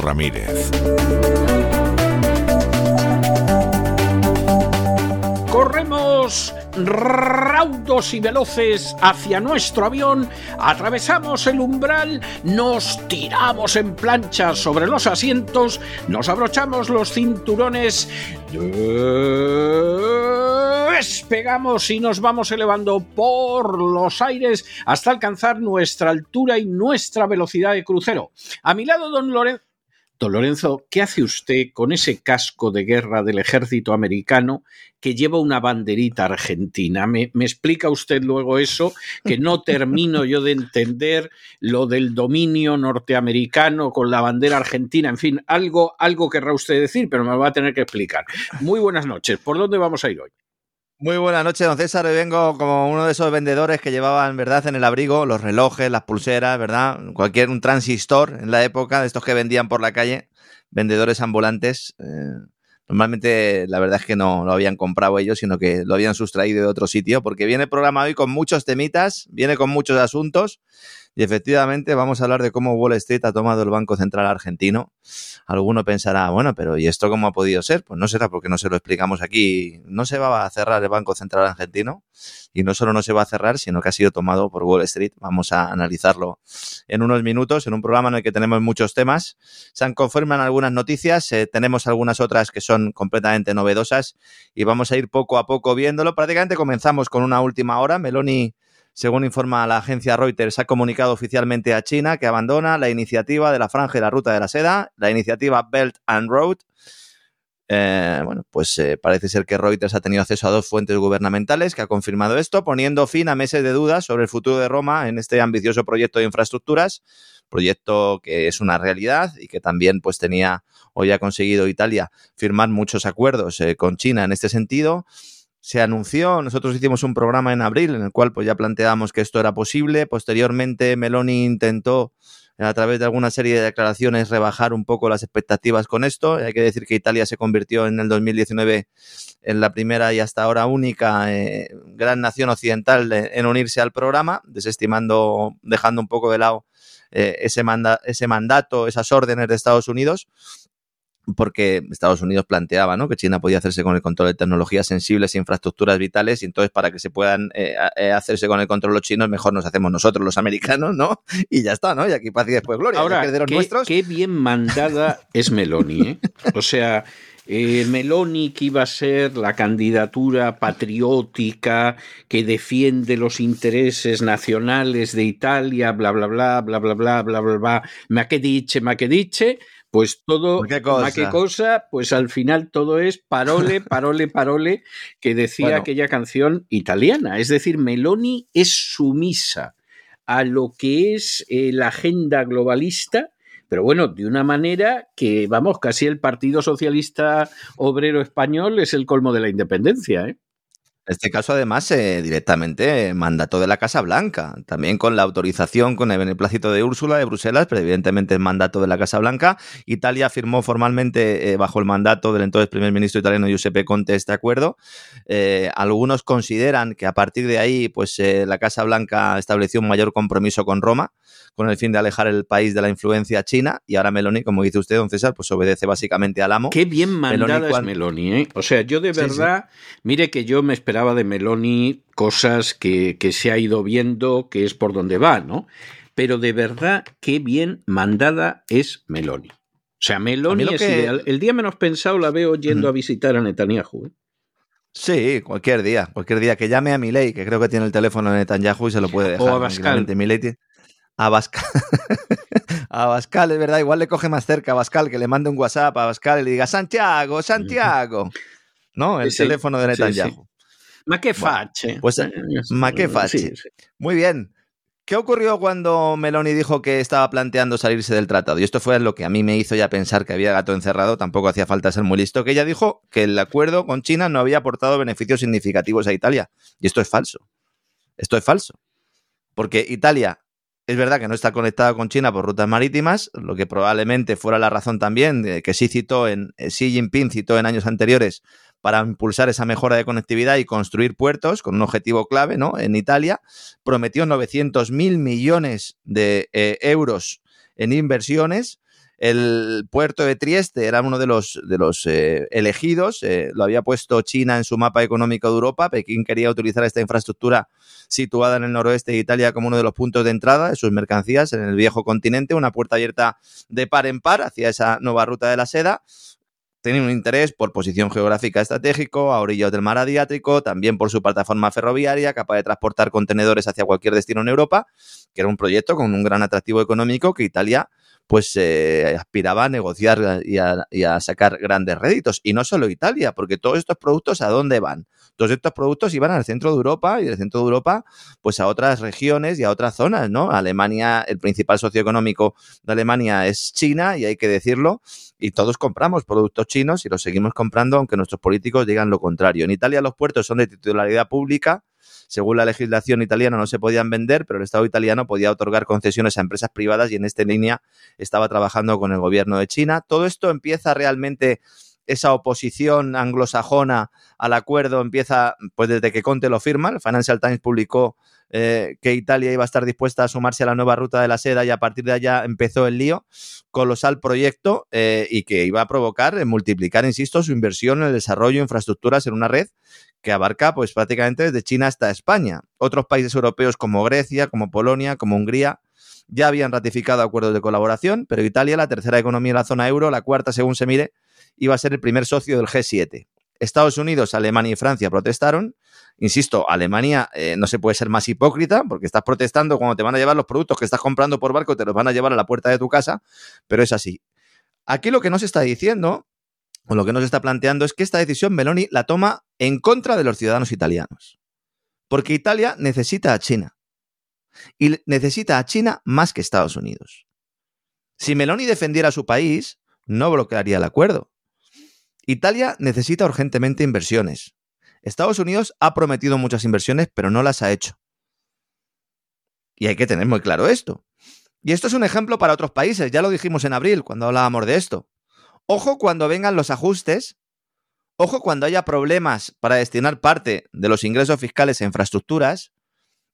Ramírez. Corremos raudos y veloces hacia nuestro avión, atravesamos el umbral, nos tiramos en plancha sobre los asientos, nos abrochamos los cinturones, despegamos y nos vamos elevando por los aires hasta alcanzar nuestra altura y nuestra velocidad de crucero. A mi lado, don Lorenzo. Don Lorenzo, ¿qué hace usted con ese casco de guerra del ejército americano que lleva una banderita argentina? ¿Me, me explica usted luego eso? Que no termino yo de entender lo del dominio norteamericano con la bandera argentina. En fin, algo, algo querrá usted decir, pero me lo va a tener que explicar. Muy buenas noches. ¿Por dónde vamos a ir hoy? Muy buenas noches, don César. Hoy vengo como uno de esos vendedores que llevaban, ¿verdad?, en el abrigo los relojes, las pulseras, ¿verdad? Cualquier un transistor en la época, de estos que vendían por la calle, vendedores ambulantes. Eh, normalmente, la verdad es que no lo habían comprado ellos, sino que lo habían sustraído de otro sitio, porque viene el programa hoy con muchos temitas, viene con muchos asuntos. Y efectivamente vamos a hablar de cómo Wall Street ha tomado el Banco Central argentino. Alguno pensará, bueno, pero ¿y esto cómo ha podido ser? Pues no será porque no se lo explicamos aquí. No se va a cerrar el Banco Central argentino y no solo no se va a cerrar, sino que ha sido tomado por Wall Street. Vamos a analizarlo en unos minutos, en un programa en el que tenemos muchos temas. Se confirman algunas noticias, eh, tenemos algunas otras que son completamente novedosas y vamos a ir poco a poco viéndolo. Prácticamente comenzamos con una última hora. Meloni según informa la agencia Reuters, ha comunicado oficialmente a China que abandona la iniciativa de la franja y la ruta de la seda, la iniciativa Belt and Road. Eh, bueno, pues eh, parece ser que Reuters ha tenido acceso a dos fuentes gubernamentales que ha confirmado esto, poniendo fin a meses de dudas sobre el futuro de Roma en este ambicioso proyecto de infraestructuras, proyecto que es una realidad y que también pues tenía hoy ha conseguido Italia firmar muchos acuerdos eh, con China en este sentido se anunció, nosotros hicimos un programa en abril en el cual pues ya planteábamos que esto era posible, posteriormente Meloni intentó a través de alguna serie de declaraciones rebajar un poco las expectativas con esto. Hay que decir que Italia se convirtió en el 2019 en la primera y hasta ahora única eh, gran nación occidental en unirse al programa, desestimando, dejando un poco de lado eh, ese, ese mandato, esas órdenes de Estados Unidos porque Estados Unidos planteaba ¿no? que China podía hacerse con el control de tecnologías sensibles e infraestructuras vitales y entonces para que se puedan eh, eh, hacerse con el control los chinos mejor nos hacemos nosotros los americanos, ¿no? Y ya está, ¿no? Y aquí paz y después gloria. Ahora, qué, nuestros. qué bien mandada es Meloni, ¿eh? O sea... Eh, Meloni, que iba a ser la candidatura patriótica que defiende los intereses nacionales de Italia, bla, bla, bla, bla, bla, bla, bla, bla, bla, ma que dice, ma que dice, pues todo, ¿Qué cosa? qué cosa, pues al final todo es parole, parole, parole, que decía Bueno. aquella canción italiana. Es decir, Meloni es sumisa a lo que es eh, la agenda globalista, pero bueno, de una manera que, vamos, casi el Partido Socialista Obrero Español es el colmo de la independencia, ¿eh? Este caso, además, eh, directamente mandato de la Casa Blanca, también con la autorización, con el beneplácito de Úrsula de Bruselas, pero evidentemente el mandato de la Casa Blanca. Italia firmó formalmente, eh, bajo el mandato del entonces primer ministro italiano Giuseppe Conte, este acuerdo. Eh, algunos consideran que a partir de ahí, pues eh, la Casa Blanca estableció un mayor compromiso con Roma, con el fin de alejar el país de la influencia china, y ahora Meloni, como dice usted, don César, pues obedece básicamente al amo. Qué bien mandada Meloni, es Meloni, ¿eh? O sea, yo de Sí, verdad, mire que yo me esperaba de Meloni cosas que, que se ha ido viendo que es por donde va, ¿no? Pero de verdad, qué bien mandada es Meloni. O sea, A Meloni es ideal. El día menos pensado la veo yendo a visitar a Netanyahu. ¿eh? Sí, cualquier día, cualquier día que llame a Milei, que creo que tiene el teléfono de Netanyahu y se lo puede dejar. O a. Milei tiene- Abascal. a Bascal, es verdad, igual le coge más cerca a Bascal que le mande un WhatsApp a Bascal y le diga Santiago, Santiago. ¿No? El Sí, teléfono de sí, Netanyahu. sí. Ma que fache. pues, Eh, ma que fache. sí, sí. Muy bien. ¿Qué ocurrió cuando Meloni dijo que estaba planteando salirse del tratado? Y esto fue lo que a mí me hizo ya pensar que había gato encerrado, tampoco hacía falta ser muy listo, que ella dijo que el acuerdo con China no había aportado beneficios significativos a Italia. Y esto es falso. Esto es falso. Porque Italia es verdad que no está conectada con China por rutas marítimas, lo que probablemente fuera la razón también de que sí citó en eh, Xi Jinping citó en años anteriores para impulsar esa mejora de conectividad y construir puertos con un objetivo clave, ¿no? En Italia prometió 900 mil millones de eh, euros en inversiones. El puerto de Trieste era uno de los, de los eh, elegidos, eh, lo había puesto China en su mapa económico de Europa. Pekín quería utilizar esta infraestructura situada en el noroeste de Italia como uno de los puntos de entrada de sus mercancías en el viejo continente, una puerta abierta de par en par hacia esa nueva ruta de la seda. Tenía un interés por posición geográfica estratégico, a orillas del mar Adriático, también por su plataforma ferroviaria, capaz de transportar contenedores hacia cualquier destino en Europa, que era un proyecto con un gran atractivo económico que Italia pues eh, aspiraba a negociar y a sacar grandes réditos. Y no solo Italia, porque todos estos productos ¿a dónde van? Todos estos productos iban al centro de Europa y del centro de Europa pues a otras regiones y a otras zonas, ¿no? Alemania, el principal socioeconómico de Alemania es China y hay que decirlo, y todos compramos productos chinos y los seguimos comprando aunque nuestros políticos digan lo contrario. En Italia los puertos son de titularidad pública, según la legislación italiana no se podían vender, pero el Estado italiano podía otorgar concesiones a empresas privadas y en esta línea estaba trabajando con el gobierno de China. Todo esto empieza realmente esa oposición anglosajona al acuerdo empieza pues desde que Conte lo firma. El Financial Times publicó eh, que Italia iba a estar dispuesta a sumarse a la nueva ruta de la seda y a partir de allá empezó el lío, colosal proyecto eh, y que iba a provocar, eh, multiplicar, insisto, su inversión en el desarrollo de infraestructuras en una red que abarca pues prácticamente desde China hasta España. Otros países europeos como Grecia, como Polonia, como Hungría, ya habían ratificado acuerdos de colaboración, pero Italia, la tercera economía de la zona euro, la cuarta según se mire, iba a ser el primer socio del G7. Estados Unidos, Alemania y Francia protestaron. Insisto, Alemania eh, no se puede ser más hipócrita porque estás protestando cuando te van a llevar los productos que estás comprando por barco, te los van a llevar a la puerta de tu casa, pero es así. Aquí lo que nos está diciendo, o lo que nos está planteando, es que esta decisión Meloni la toma en contra de los ciudadanos italianos. Porque Italia necesita a China. Y necesita a China más que Estados Unidos. Si Meloni defendiera a su país, no bloquearía el acuerdo. Italia necesita urgentemente inversiones. Estados Unidos ha prometido muchas inversiones, pero no las ha hecho. Y hay que tener muy claro esto. Y esto es un ejemplo para otros países, ya lo dijimos en abril cuando hablábamos de esto. Ojo cuando vengan los ajustes, ojo cuando haya problemas para destinar parte de los ingresos fiscales a infraestructuras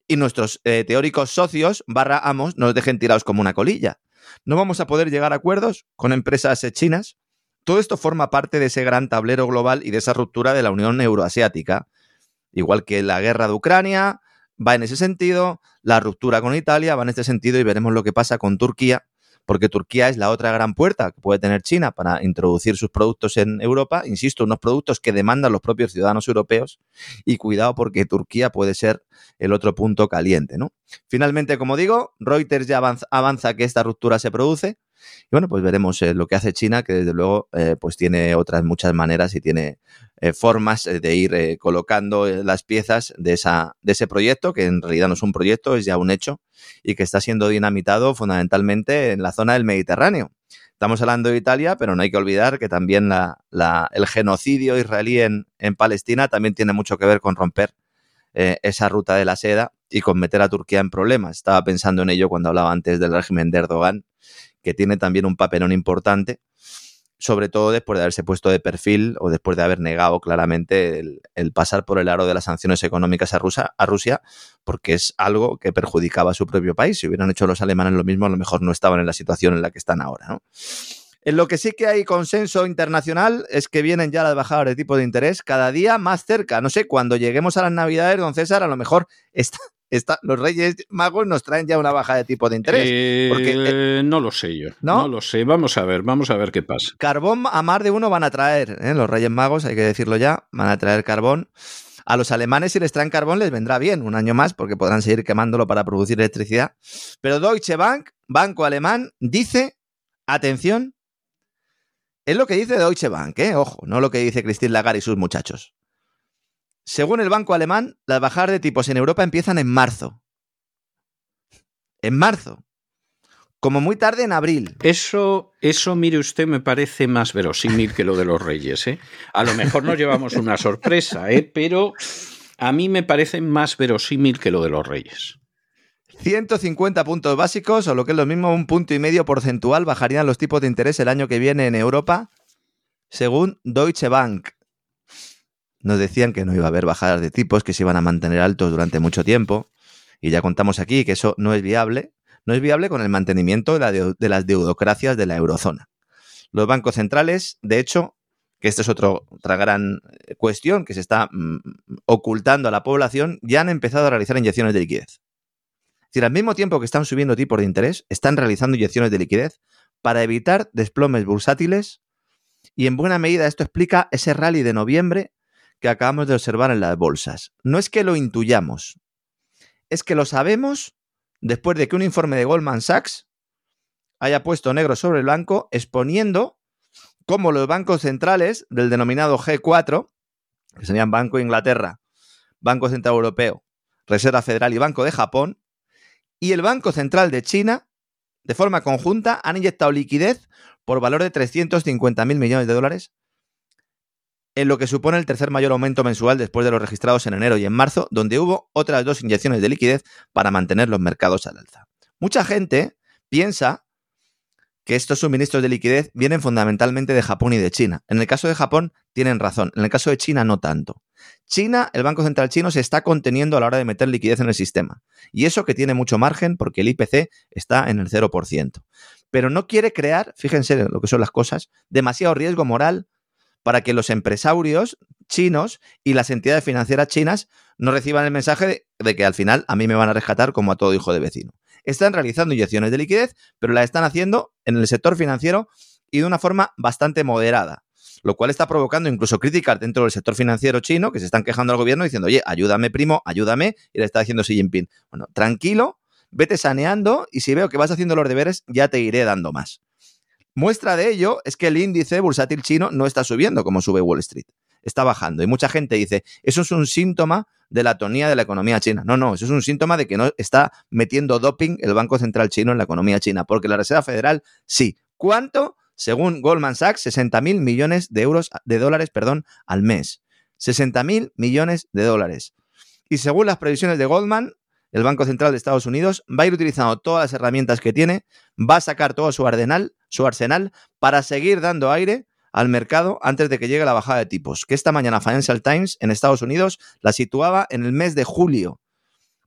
y nuestros eh, teóricos socios barra amos nos dejen tirados como una colilla. No vamos a poder llegar a acuerdos con empresas eh, chinas todo esto forma parte de ese gran tablero global y de esa ruptura de la Unión Euroasiática. Igual que la guerra de Ucrania va en ese sentido, la ruptura con Italia va en este sentido y veremos lo que pasa con Turquía, porque Turquía es la otra gran puerta que puede tener China para introducir sus productos en Europa. Insisto, unos productos que demandan los propios ciudadanos europeos y cuidado porque Turquía puede ser el otro punto caliente. ¿no? Finalmente, como digo, Reuters ya avanza, avanza que esta ruptura se produce. Y bueno, pues veremos eh, lo que hace China, que desde luego eh, pues tiene otras muchas maneras y tiene eh, formas de ir colocando las piezas de, esa, de ese proyecto, que en realidad no es un proyecto, es ya un hecho, y que está siendo dinamitado fundamentalmente en la zona del Mediterráneo. Estamos hablando de Italia, pero no hay que olvidar que también la, el genocidio israelí en, en, Palestina también tiene mucho que ver con romper esa ruta de la seda y con meter a Turquía en problemas. Estaba pensando en ello cuando hablaba antes del régimen de Erdogan que tiene también un papelón importante, sobre todo después de haberse puesto de perfil o después de haber negado claramente el, pasar por el aro de las sanciones económicas a, Rusia, porque es algo que perjudicaba a su propio país. Si hubieran hecho los alemanes lo mismo, a lo mejor no estaban en la situación en la que están ahora. En lo que sí que hay consenso internacional es que vienen ya las bajadas de tipo de interés cada día más cerca. No sé, cuando lleguemos a las Navidades, don César, a lo mejor está, Está, los Reyes Magos nos traen ya una baja de tipo de interés. Eh, porque, eh, no lo sé yo. ¿no? ¿no? lo sé. Vamos a ver, vamos a ver qué pasa. Carbón a más de uno van a traer. ¿eh? Los Reyes Magos, hay que decirlo ya, van a traer carbón. A los alemanes, si les traen carbón, les vendrá bien un año más porque podrán seguir quemándolo para producir electricidad. Pero Deutsche Bank, banco alemán, dice, atención, es lo que dice Deutsche Bank, ¿eh? ojo, no lo que dice Christine Lagarde y sus muchachos. Según el banco alemán, las bajadas de tipos en Europa empiezan en marzo. En marzo. Como muy tarde en abril. Eso, eso, mire usted, me parece más verosímil que lo de los reyes. ¿eh? A lo mejor nos llevamos una sorpresa, ¿eh? pero a mí me parece más verosímil que lo de los reyes. 150 puntos básicos, o lo que es lo mismo, un punto y medio porcentual bajarían los tipos de interés el año que viene en Europa, según Deutsche Bank. Nos decían que no iba a haber bajadas de tipos, que se iban a mantener altos durante mucho tiempo, y ya contamos aquí que eso no es viable, no es viable con el mantenimiento de, las deudocracias de la eurozona. Los bancos centrales, de hecho, que esta es otra gran cuestión que se está mm, ocultando a la población, ya han empezado a realizar inyecciones de liquidez. Es decir, al mismo tiempo que están subiendo tipos de interés, están realizando inyecciones de liquidez para evitar desplomes bursátiles y en buena medida esto explica ese rally de noviembre que acabamos de observar en las bolsas. No es que lo intuyamos, es que lo sabemos después de que un informe de Goldman Sachs haya puesto negro sobre blanco exponiendo cómo los bancos centrales del denominado G4, que serían Banco de Inglaterra, Banco Central Europeo, Reserva Federal y Banco de Japón, y el Banco Central de China, de forma conjunta, han inyectado liquidez por valor de 350 mil millones de dólares en lo que supone el tercer mayor aumento mensual después de los registrados en enero y en marzo, donde hubo otras dos inyecciones de liquidez para mantener los mercados al alza. Mucha gente piensa que estos suministros de liquidez vienen fundamentalmente de Japón y de China. En el caso de Japón tienen razón, en el caso de China no tanto. China, el Banco Central chino se está conteniendo a la hora de meter liquidez en el sistema. Y eso que tiene mucho margen porque el IPC está en el 0%. Pero no quiere crear, fíjense lo que son las cosas, demasiado riesgo moral para que los empresarios chinos y las entidades financieras chinas no reciban el mensaje de, que al final a mí me van a rescatar como a todo hijo de vecino. Están realizando inyecciones de liquidez, pero la están haciendo en el sector financiero y de una forma bastante moderada, lo cual está provocando incluso críticas dentro del sector financiero chino que se están quejando al gobierno diciendo, oye, ayúdame primo, ayúdame, y le está diciendo Xi Jinping, bueno, tranquilo, vete saneando y si veo que vas haciendo los deberes, ya te iré dando más. Muestra de ello es que el índice bursátil chino no está subiendo como sube Wall Street, está bajando. Y mucha gente dice, eso es un síntoma de la tonía de la economía china. No, no, eso es un síntoma de que no está metiendo doping el Banco Central chino en la economía china, porque la Reserva Federal sí. ¿Cuánto? Según Goldman Sachs, 60 mil millones de euros, de dólares, perdón, al mes. 60 mil millones de dólares. Y según las previsiones de Goldman, el Banco Central de Estados Unidos va a ir utilizando todas las herramientas que tiene, va a sacar todo su arsenal, su arsenal para seguir dando aire al mercado antes de que llegue la bajada de tipos, que esta mañana Financial Times en Estados Unidos la situaba en el mes de julio,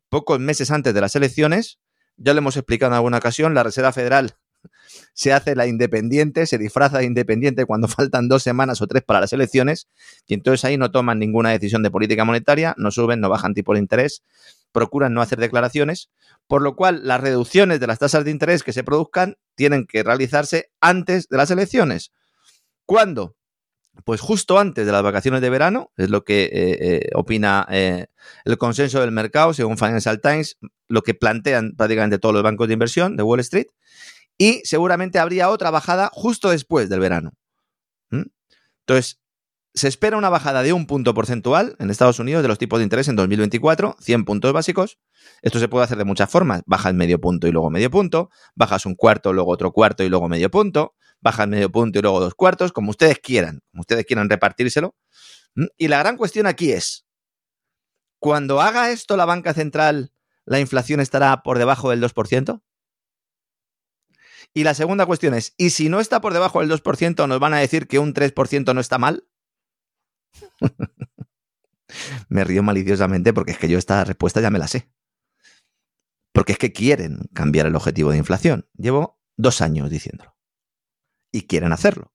pocos meses antes de las elecciones. Ya lo hemos explicado en alguna ocasión, la Reserva Federal se hace la independiente, se disfraza de independiente cuando faltan dos semanas o tres para las elecciones, y entonces ahí no toman ninguna decisión de política monetaria, no suben, no bajan tipo de interés, procuran no hacer declaraciones, por lo cual las reducciones de las tasas de interés que se produzcan tienen que realizarse antes de las elecciones. ¿Cuándo? Pues justo antes de las vacaciones de verano, es lo que eh, eh, opina eh, el consenso del mercado, según Financial Times, lo que plantean prácticamente todos los bancos de inversión de Wall Street, y seguramente habría otra bajada justo después del verano. ¿Mm? Entonces, se espera una bajada de un punto porcentual en Estados Unidos de los tipos de interés en 2024, 100 puntos básicos. Esto se puede hacer de muchas formas. Bajas medio punto y luego medio punto, bajas un cuarto, luego otro cuarto y luego medio punto, bajas medio punto y luego dos cuartos, como ustedes quieran, como ustedes quieran repartírselo. ¿Mm? Y la gran cuestión aquí es, cuando haga esto la banca central, ¿la inflación estará por debajo del 2%? Y la segunda cuestión es, ¿y si no está por debajo del 2%, nos van a decir que un 3% no está mal? Me río maliciosamente porque es que yo esta respuesta ya me la sé. Porque es que quieren cambiar el objetivo de inflación. Llevo dos años diciéndolo. Y quieren hacerlo.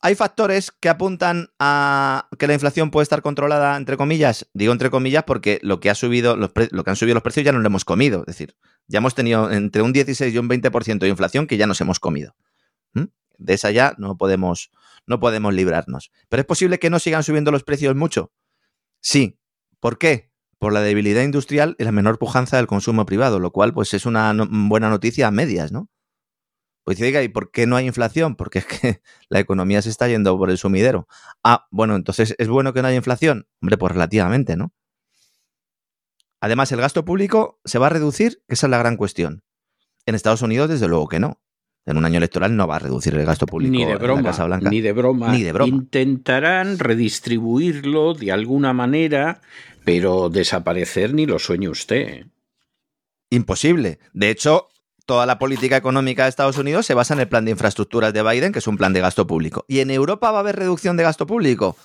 Hay factores que apuntan a que la inflación puede estar controlada, entre comillas. Digo entre comillas porque lo que, ha subido lo que han subido los precios ya no lo hemos comido. Es decir, ya hemos tenido entre un 16 y un 20% de inflación que ya nos hemos comido. de esa ya no podemos, no podemos librarnos. Pero es posible que no sigan subiendo los precios mucho. Sí. ¿Por qué? Por la debilidad industrial y la menor pujanza del consumo privado, lo cual pues es una buena noticia a medias, ¿no? Pues diga, ¿y por qué no hay inflación? Porque es que la economía se está yendo por el sumidero. Ah, bueno, entonces, ¿es bueno que no haya inflación? Hombre, pues relativamente, ¿no? Además, el gasto público se va a reducir, esa es la gran cuestión. En Estados Unidos, desde luego que no. En un año electoral no va a reducir el gasto público ni de broma, en la Casa Blanca. Ni de broma. Ni de broma. Intentarán redistribuirlo de alguna manera, pero desaparecer ni lo sueñe usted. Imposible. De hecho, toda la política económica de Estados Unidos se basa en el plan de infraestructuras de Biden, que es un plan de gasto público. ¿Y en Europa va a haber reducción de gasto público?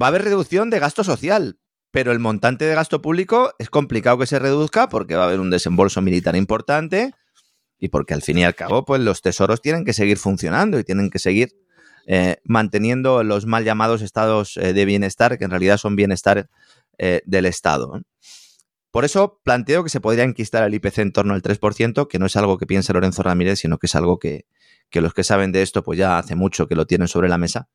Va a haber reducción de gasto social, pero el montante de gasto público es complicado que se reduzca porque va a haber un desembolso militar importante y porque al fin y al cabo, pues los tesoros tienen que seguir funcionando y tienen que seguir eh, manteniendo los mal llamados estados eh, de bienestar, que en realidad son bienestar eh, del Estado. Por eso planteo que se podría enquistar el IPC en torno al 3%, que no es algo que piense Lorenzo Ramírez, sino que es algo que, los que saben de esto, pues ya hace mucho que lo tienen sobre la mesa.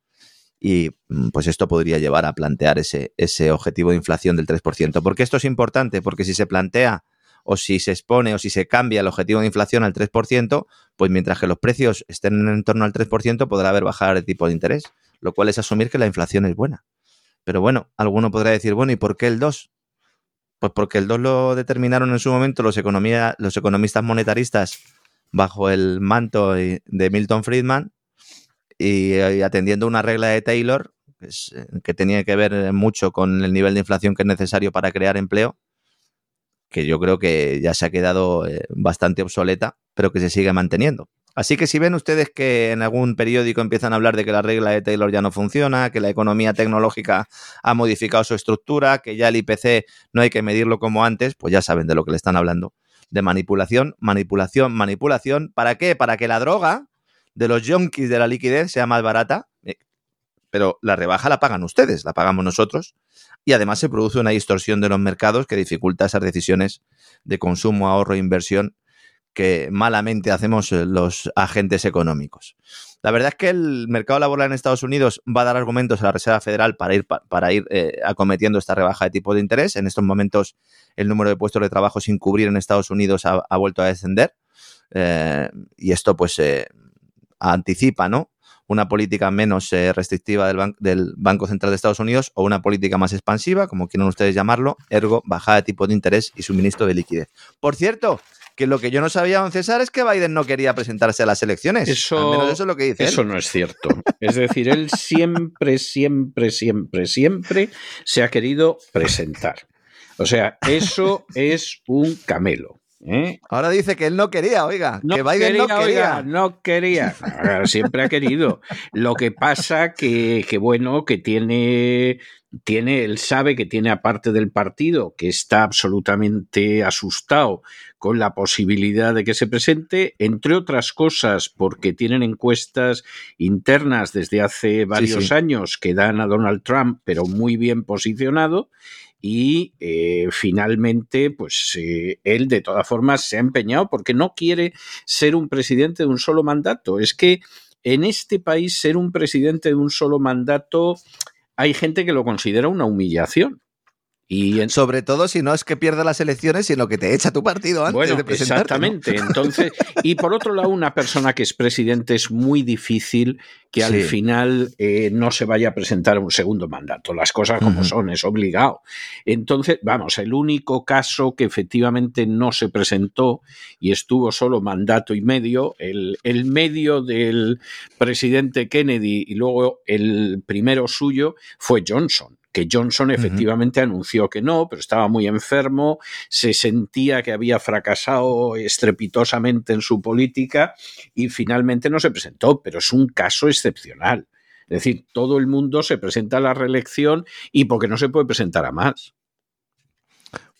Y mm, pues esto podría llevar a plantear ese, ese objetivo de inflación del 3%. ¿Por qué esto es importante? Porque si se plantea o si se expone o si se cambia el objetivo de inflación al 3%, pues mientras que los precios estén en torno al 3%, podrá haber bajar el tipo de interés, lo cual es asumir que la inflación es buena. Pero bueno, alguno podrá decir, bueno, ¿y por qué el 2? Pues porque el 2 lo determinaron en su momento los, los economistas monetaristas bajo el manto de Milton Friedman y, atendiendo una regla de Taylor eh, que tenía que ver mucho con el nivel de inflación que es necesario para crear empleo, que yo creo que ya se ha quedado eh, bastante obsoleta, pero que se sigue manteniendo. Así que si ven ustedes que en algún periódico empiezan a hablar de que la regla de Taylor ya no funciona, que la economía tecnológica ha modificado su estructura, que ya el IPC no hay que medirlo como antes, pues ya saben de lo que le están hablando. De manipulación, manipulación, manipulación. ¿Para qué? Para que la droga de los yonkis de la liquidez sea más barata. Eh, pero la rebaja la pagan ustedes, la pagamos nosotros. Y además se produce una distorsión de los mercados que dificulta esas decisiones de consumo, ahorro e inversión que malamente hacemos eh, los agentes económicos. La verdad es que el mercado laboral en Estados Unidos va a dar argumentos a la Reserva Federal para ir, para ir eh, acometiendo esta rebaja de tipo de interés. En estos momentos el número de puestos de trabajo sin cubrir en Estados Unidos ha, vuelto a descender eh, y esto pues anticipa ¿no? Una política menos restrictiva del, del, Banco Central de Estados Unidos o una política más expansiva, como quieran ustedes llamarlo, ergo bajada de tipo de interés y suministro de liquidez. Por cierto, que lo que yo no sabía, don César, es que Biden no quería presentarse a las elecciones. Eso, eso es lo que dice. Eso no es cierto. Es decir, él siempre, siempre, siempre, siempre se ha querido presentar. O sea, eso es un camelo. ¿Eh? Ahora dice que él no quería, oiga, que Biden no quería. no quería. Siempre ha querido. Lo que pasa que, que bueno, que tiene tiene, él sabe que tiene aparte del partido que está absolutamente asustado con la posibilidad de que se presente, entre otras cosas porque tienen encuestas internas desde hace varios años que dan a Donald Trump, pero muy bien posicionado, y eh, finalmente, pues eh, él de todas formas se ha empeñado porque no quiere ser un presidente de un solo mandato. Es que en este país ser un presidente de un solo mandato hay gente que lo considera una humillación. Y Sobre todo si no es que pierda las elecciones, sino que te echa tu partido antes bueno, de presentarte. Exactamente. Entonces, y por otro lado, una persona que es presidente es muy difícil que al final eh, no se vaya a presentar un segundo mandato. Las cosas como son, es obligado. Entonces, vamos, el único caso que efectivamente no se presentó y estuvo solo mandato y medio, el, el medio del presidente Kennedy y luego el primero suyo fue Johnson que Johnson efectivamente anunció que no, pero estaba muy enfermo, se sentía que había fracasado estrepitosamente en su política y finalmente no se presentó, pero es un caso excepcional. Es decir, todo el mundo se presenta a la reelección y porque no se puede presentar a más.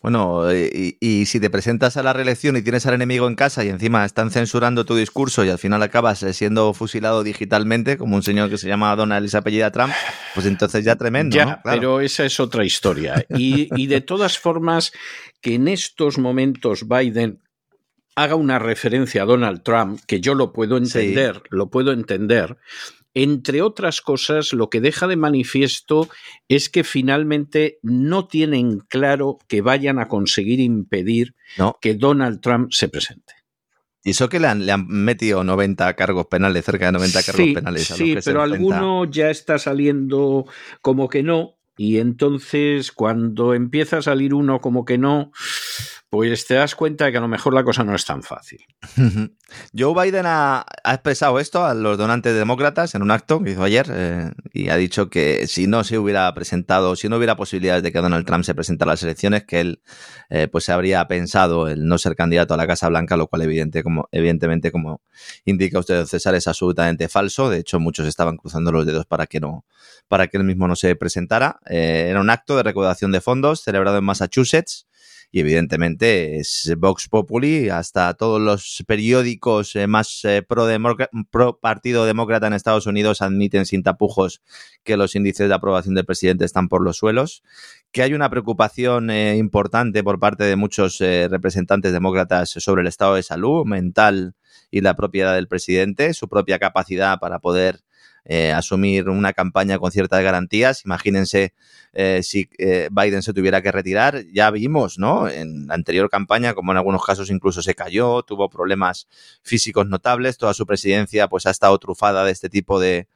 Bueno, y, si te presentas a la reelección y tienes al enemigo en casa y encima están censurando tu discurso y al final acabas eh, siendo fusilado digitalmente, como un señor que se llama Donald y se apellida Trump, pues entonces ya tremendo. Ya, pero esa es otra historia. Y, y de todas formas, que en estos momentos Biden haga una referencia a Donald Trump, que yo lo puedo entender, lo puedo entender, entre otras cosas, lo que deja de manifiesto es que finalmente no tienen claro que vayan a conseguir impedir que Donald Trump se presente. Y eso que le han, metido 90 cargos penales, cerca de 90 cargos penales. sí, pero alguno ya está saliendo como que no. Y entonces, cuando empieza a salir uno como que no, pues te das cuenta de que a lo mejor la cosa no es tan fácil. Joe Biden ha, expresado esto a los donantes demócratas en un acto que hizo ayer eh, y ha dicho que si no se hubiera presentado, si no hubiera posibilidades de que Donald Trump se presentara a las elecciones, que él eh, pues se habría pensado el no ser candidato a la Casa Blanca, lo cual evidentemente, como indica usted, César, es absolutamente falso. De hecho, muchos estaban cruzando los dedos para que no, para que él mismo no se presentara. Eh, era un acto de recaudación de fondos celebrado en Massachusetts y evidentemente es Vox Populi, hasta todos los periódicos eh, más eh, pro, Partido Demócrata en Estados Unidos admiten sin tapujos que los índices de aprobación del presidente están por los suelos, que hay una preocupación eh, importante por parte de muchos representantes demócratas sobre el estado de salud mental y la propiedad del presidente, su propia capacidad para poder eh, asumir una campaña con ciertas garantías. Imagínense eh, si eh, Biden se tuviera que retirar. Ya vimos, ¿no? En la anterior campaña, como en algunos casos incluso se cayó, tuvo problemas físicos notables. Toda su presidencia, pues, ha estado trufada de este tipo de,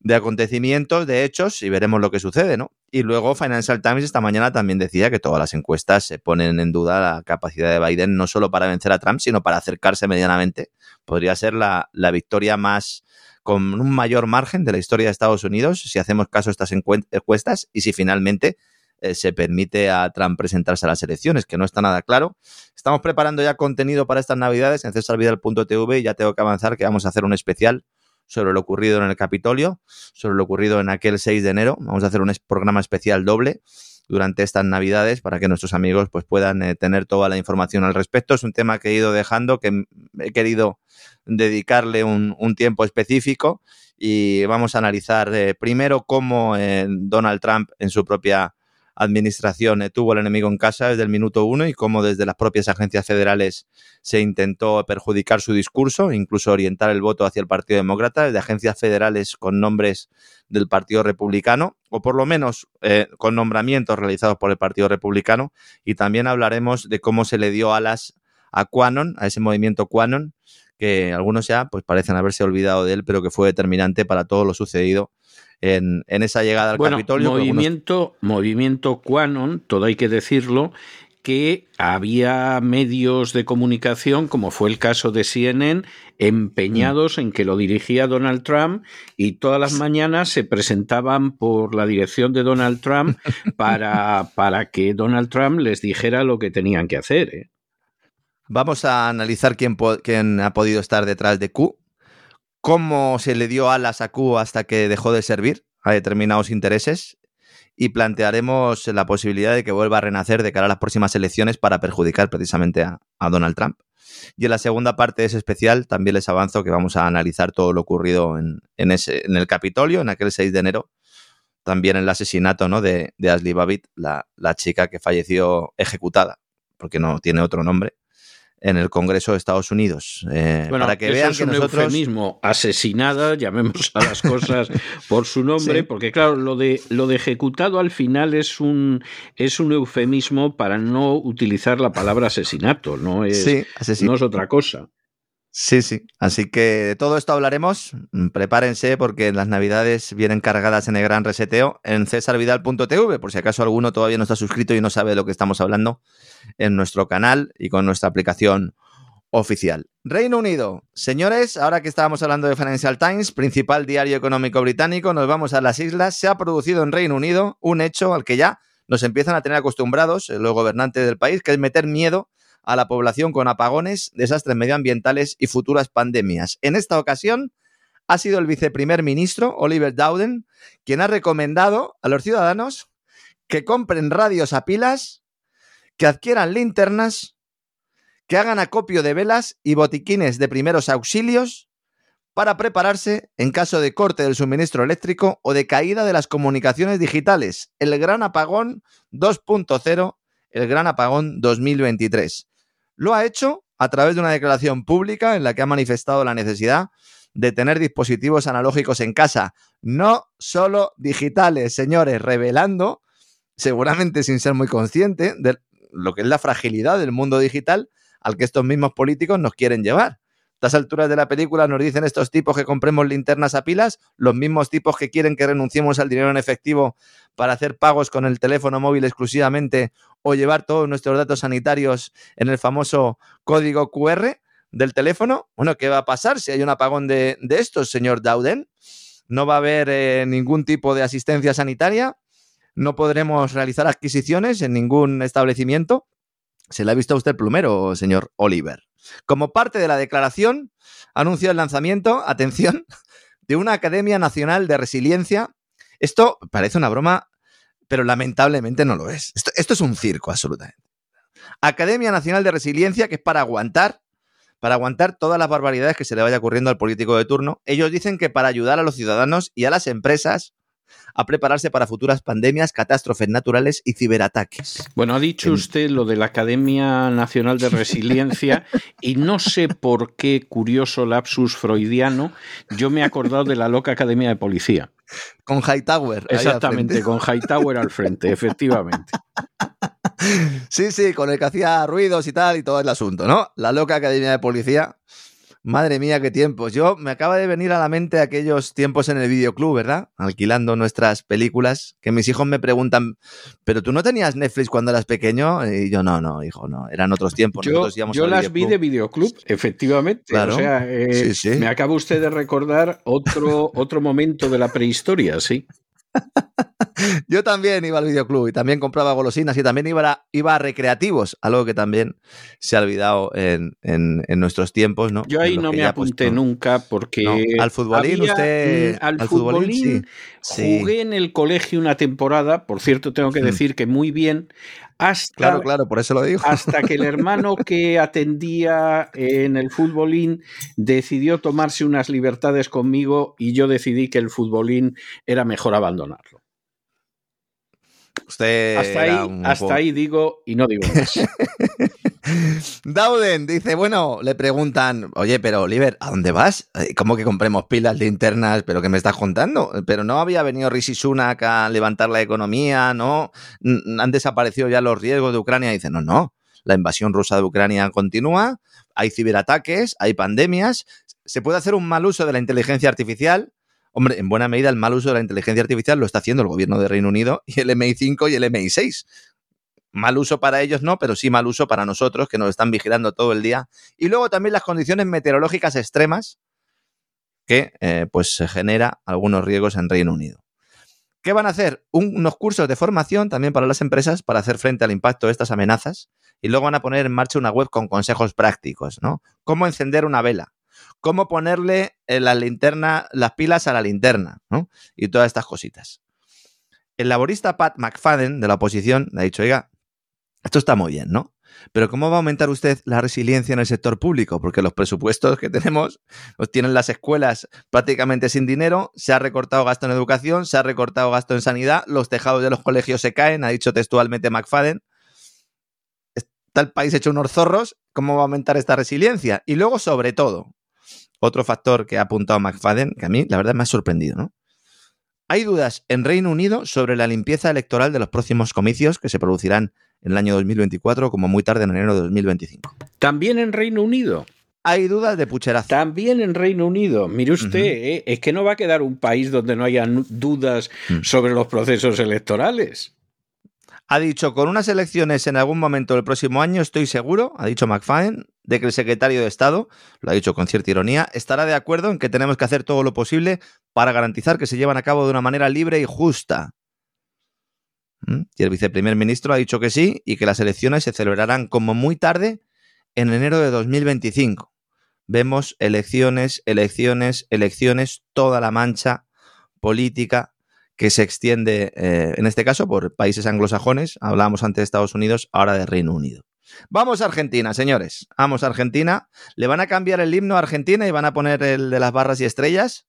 de acontecimientos, de hechos, y veremos lo que sucede, ¿no? Y luego Financial Times esta mañana también decía que todas las encuestas se ponen en duda la capacidad de Biden no solo para vencer a Trump, sino para acercarse medianamente. Podría ser la, la victoria más con un mayor margen de la historia de Estados Unidos, si hacemos caso a estas encuestas y si finalmente eh, se permite a Trump presentarse a las elecciones, que no está nada claro. Estamos preparando ya contenido para estas navidades en cesarvidal.tv y ya tengo que avanzar que vamos a hacer un especial sobre lo ocurrido en el Capitolio, sobre lo ocurrido en aquel 6 de enero. Vamos a hacer un programa especial doble durante estas navidades para que nuestros amigos pues, puedan eh, tener toda la información al respecto. Es un tema que he ido dejando, que he querido dedicarle un, tiempo específico y vamos a analizar eh, primero cómo eh, Donald Trump en su propia administración tuvo el enemigo en casa desde el minuto uno y cómo desde las propias agencias federales se intentó perjudicar su discurso, incluso orientar el voto hacia el Partido Demócrata, desde agencias federales con nombres del Partido Republicano, o por lo menos con nombramientos realizados por el Partido Republicano, y también hablaremos de cómo se le dio alas a Quanon, a ese movimiento Quanon, que algunos ya pues parecen haberse olvidado de él, pero que fue determinante para todo lo sucedido en, esa llegada al Capitolio. Movimiento, movimiento Quanon, todo hay que decirlo, que había medios de comunicación, como fue el caso de CNN, empeñados en que lo dirigía Donald Trump y todas las mañanas se presentaban por la dirección de Donald Trump para, para que Donald Trump les dijera lo que tenían que hacer. ¿eh? Vamos a analizar quién, quién, ha podido estar detrás de Q, cómo se le dio alas a Q hasta que dejó de servir a determinados intereses y plantearemos la posibilidad de que vuelva a renacer de cara a las próximas elecciones para perjudicar precisamente a, Donald Trump. Y en la segunda parte de ese especial también les avanzo que vamos a analizar todo lo ocurrido en, ese, en el Capitolio, en aquel 6 de enero, también el asesinato ¿no? de, Ashley Babbitt, la, la chica que falleció ejecutada, porque no tiene otro nombre, en el Congreso de Estados Unidos. Eh, para que vean es que un nosotros... eufemismo asesinada, llamemos a las cosas por su nombre, porque claro, lo de lo de ejecutado al final es un es un eufemismo para no utilizar la palabra asesinato, no es, no es otra cosa. Sí, sí. Así que de todo esto hablaremos. Mm, prepárense porque las navidades vienen cargadas en el gran reseteo en cesarvidal.tv, por si acaso alguno todavía no está suscrito y no sabe de lo que estamos hablando en nuestro canal y con nuestra aplicación oficial. Reino Unido. Señores, ahora que estábamos hablando de Financial Times, principal diario económico británico, nos vamos a las islas. Se ha producido en Reino Unido un hecho al que ya nos empiezan a tener acostumbrados los gobernantes del país, que es meter miedo a la población con apagones, desastres medioambientales y futuras pandemias. En esta ocasión ha sido el viceprimer ministro, Oliver Dowden, quien ha recomendado a los ciudadanos que compren radios a pilas, que adquieran linternas, que hagan acopio de velas y botiquines de primeros auxilios para prepararse en caso de corte del suministro eléctrico o de caída de las comunicaciones digitales. El gran apagón 2.0, el gran apagón 2023. Lo ha hecho a través de una declaración pública en la que ha manifestado la necesidad de tener dispositivos analógicos en casa, no solo digitales, señores, revelando, seguramente sin ser muy consciente, de lo que es la fragilidad del mundo digital al que estos mismos políticos nos quieren llevar. A estas alturas de la película nos dicen estos tipos que compremos linternas a pilas, los mismos tipos que quieren que renunciemos al dinero en efectivo para hacer pagos con el teléfono móvil exclusivamente o llevar todos nuestros datos sanitarios en el famoso código QR del teléfono. Bueno, ¿qué va a pasar si hay un apagón de, de estos, señor Dowden? No va a haber eh, ningún tipo de asistencia sanitaria, no podremos realizar adquisiciones en ningún establecimiento. Se le ha visto a usted plumero, señor Oliver. Como parte de la declaración, anunció el lanzamiento, atención, de una Academia Nacional de Resiliencia. Esto parece una broma, pero lamentablemente no lo es. Esto, es un circo, absolutamente. Academia Nacional de Resiliencia, que es para aguantar, para aguantar todas las barbaridades que se le vaya ocurriendo al político de turno. Ellos dicen que para ayudar a los ciudadanos y a las empresas a prepararse para futuras pandemias, catástrofes naturales y ciberataques. Bueno, ha dicho usted lo de la Academia Nacional de Resiliencia y no sé por qué curioso lapsus freudiano, yo me he acordado de la loca Academia de Policía. Con Hightower. Exactamente, con Hightower al frente, efectivamente. Sí, sí, con el que hacía ruidos y tal y todo el asunto, ¿no? La loca Academia de Policía Madre mía, qué tiempos. Yo me acaba de venir a la mente aquellos tiempos en el videoclub, ¿verdad? Alquilando nuestras películas, que mis hijos me preguntan, ¿pero tú no tenías Netflix cuando eras pequeño? Y yo, no, no, hijo, no, eran otros tiempos. Yo, yo las vi de videoclub, efectivamente. Claro. O sea, eh, me acaba usted de recordar otro, otro momento de la prehistoria, sí. Yo también iba al videoclub y también compraba golosinas y también iba a, iba a recreativos, algo que también se ha olvidado en, nuestros tiempos, ¿no? Yo ahí no me apunté nunca porque... Al futbolín usted... Al, futbolín, jugué en el colegio una temporada, por cierto tengo que decir que muy bien, hasta, claro, claro, por eso lo digo. Hasta que el hermano que atendía en el futbolín decidió tomarse unas libertades conmigo y yo decidí que el futbolín era mejor abandonarlo. Usted hasta, ahí, hasta ahí digo y no digo más. Dauden dice, bueno, le preguntan, oye, pero Oliver, ¿a dónde vas? Eh, ¿Cómo que compremos pilas linternas? ¿Pero qué me estás contando? Pero no había venido Rishi Sunak a levantar la economía, ¿no? Han desaparecido ya los riesgos de Ucrania. dice, no, no, la invasión rusa de Ucrania continúa, hay ciberataques, hay pandemias, se puede hacer un mal uso de la inteligencia artificial, Hombre, en buena medida el mal uso de la inteligencia artificial lo está haciendo el gobierno de Reino Unido y el MI5 y el MI6. Mal uso para ellos no, pero sí mal uso para nosotros que nos están vigilando todo el día. Y luego también las condiciones meteorológicas extremas que eh, pues se genera algunos riesgos en Reino Unido. ¿Qué van a hacer? unos cursos de formación también para las empresas para hacer frente al impacto de estas amenazas y luego van a poner en marcha una web con consejos prácticos, ¿no? Cómo encender una vela, cómo ponerle eh, la linterna, las pilas a la linterna, ¿no? Y todas estas cositas. El laborista Pat McFadden de la oposición le ha dicho, oiga, esto está muy bien, ¿no? Pero ¿cómo va a aumentar usted la resiliencia en el sector público? Porque los presupuestos que tenemos los tienen las escuelas prácticamente sin dinero, se ha recortado gasto en educación, se ha recortado gasto en sanidad, los tejados de los colegios se caen, ha dicho textualmente McFadden. Está el país hecho unos zorros, ¿cómo va a aumentar esta resiliencia? Y luego, sobre todo, otro factor que ha apuntado McFadden, que a mí la verdad me ha sorprendido, ¿no? Hay dudas en Reino Unido sobre la limpieza electoral de los próximos comicios que se producirán en el año 2024 como muy tarde en enero de 2025. También en Reino Unido. Hay dudas de pucherazo. También en Reino Unido. Mire usted, eh, es que no va a quedar un país donde no haya dudas mm. sobre los procesos electorales. Ha dicho, con unas elecciones en algún momento del próximo año, estoy seguro, ha dicho McFadden, de que el secretario de Estado, lo ha dicho con cierta ironía, estará de acuerdo en que tenemos que hacer todo lo posible para garantizar que se llevan a cabo de una manera libre y justa. Y el viceprimer ministro ha dicho que sí y que las elecciones se celebrarán como muy tarde en enero de 2025. Vemos elecciones, elecciones, elecciones, toda la mancha política que se extiende, eh, en este caso, por países anglosajones. Hablábamos antes de Estados Unidos, ahora de Reino Unido. Vamos a Argentina, señores. Vamos a Argentina. ¿Le van a cambiar el himno a Argentina y van a poner el de las barras y estrellas?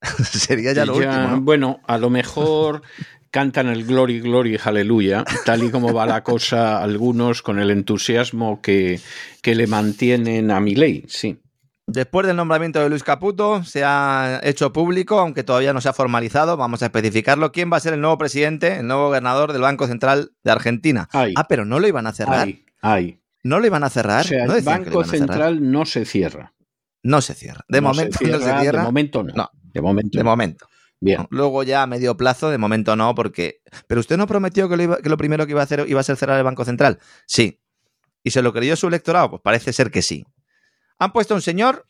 Sería ya lo último. Bueno, a lo mejor cantan el Glory, Glory, Aleluya, tal y como va la cosa algunos con el entusiasmo que, que le mantienen a mi ley, sí. Después del nombramiento de Luis Caputo, se ha hecho público, aunque todavía no se ha formalizado, vamos a especificarlo, quién va a ser el nuevo presidente, el nuevo gobernador del Banco Central de Argentina. Ah, pero no lo iban a cerrar. Ay, ¿No lo iban a cerrar? O sea, el Banco Central no se cierra. No se cierra. De momento no se cierra. De momento no. De momento. De momento. Bien. Luego ya a medio plazo, de momento no, porque... Pero usted no prometió que lo, lo primero que iba a hacer iba a ser cerrar el Banco Central. Sí. ¿Y se lo creyó su electorado? Pues parece ser que sí. Han puesto un señor,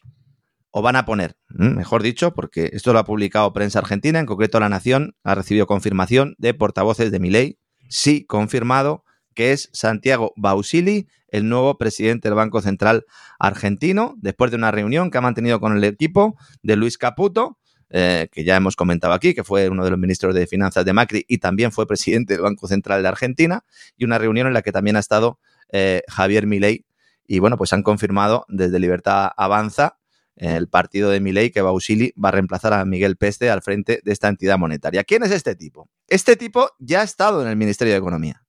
o van a poner, mejor dicho, porque esto lo ha publicado Prensa Argentina, en concreto La Nación, ha recibido confirmación de portavoces de mi ley, sí, confirmado, que es Santiago Bausili, el nuevo presidente del Banco Central argentino, después de una reunión que ha mantenido con el equipo de Luis Caputo, eh, que ya hemos comentado aquí, que fue uno de los ministros de Finanzas de Macri y también fue presidente del Banco Central de Argentina, y una reunión en la que también ha estado eh, Javier Milei. Y bueno, pues han confirmado desde Libertad Avanza, el partido de Milei, que Bausili va a reemplazar a Miguel Peste al frente de esta entidad monetaria. ¿Quién es este tipo? Este tipo ya ha estado en el Ministerio de Economía.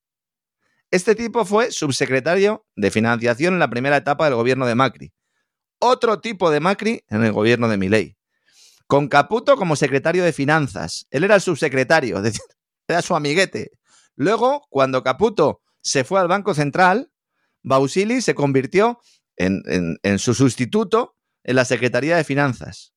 Este tipo fue subsecretario de financiación en la primera etapa del gobierno de Macri. Otro tipo de Macri en el gobierno de Milei con Caputo como secretario de finanzas. Él era el subsecretario, era su amiguete. Luego, cuando Caputo se fue al Banco Central, Bausili se convirtió en, en, su sustituto en la Secretaría de Finanzas.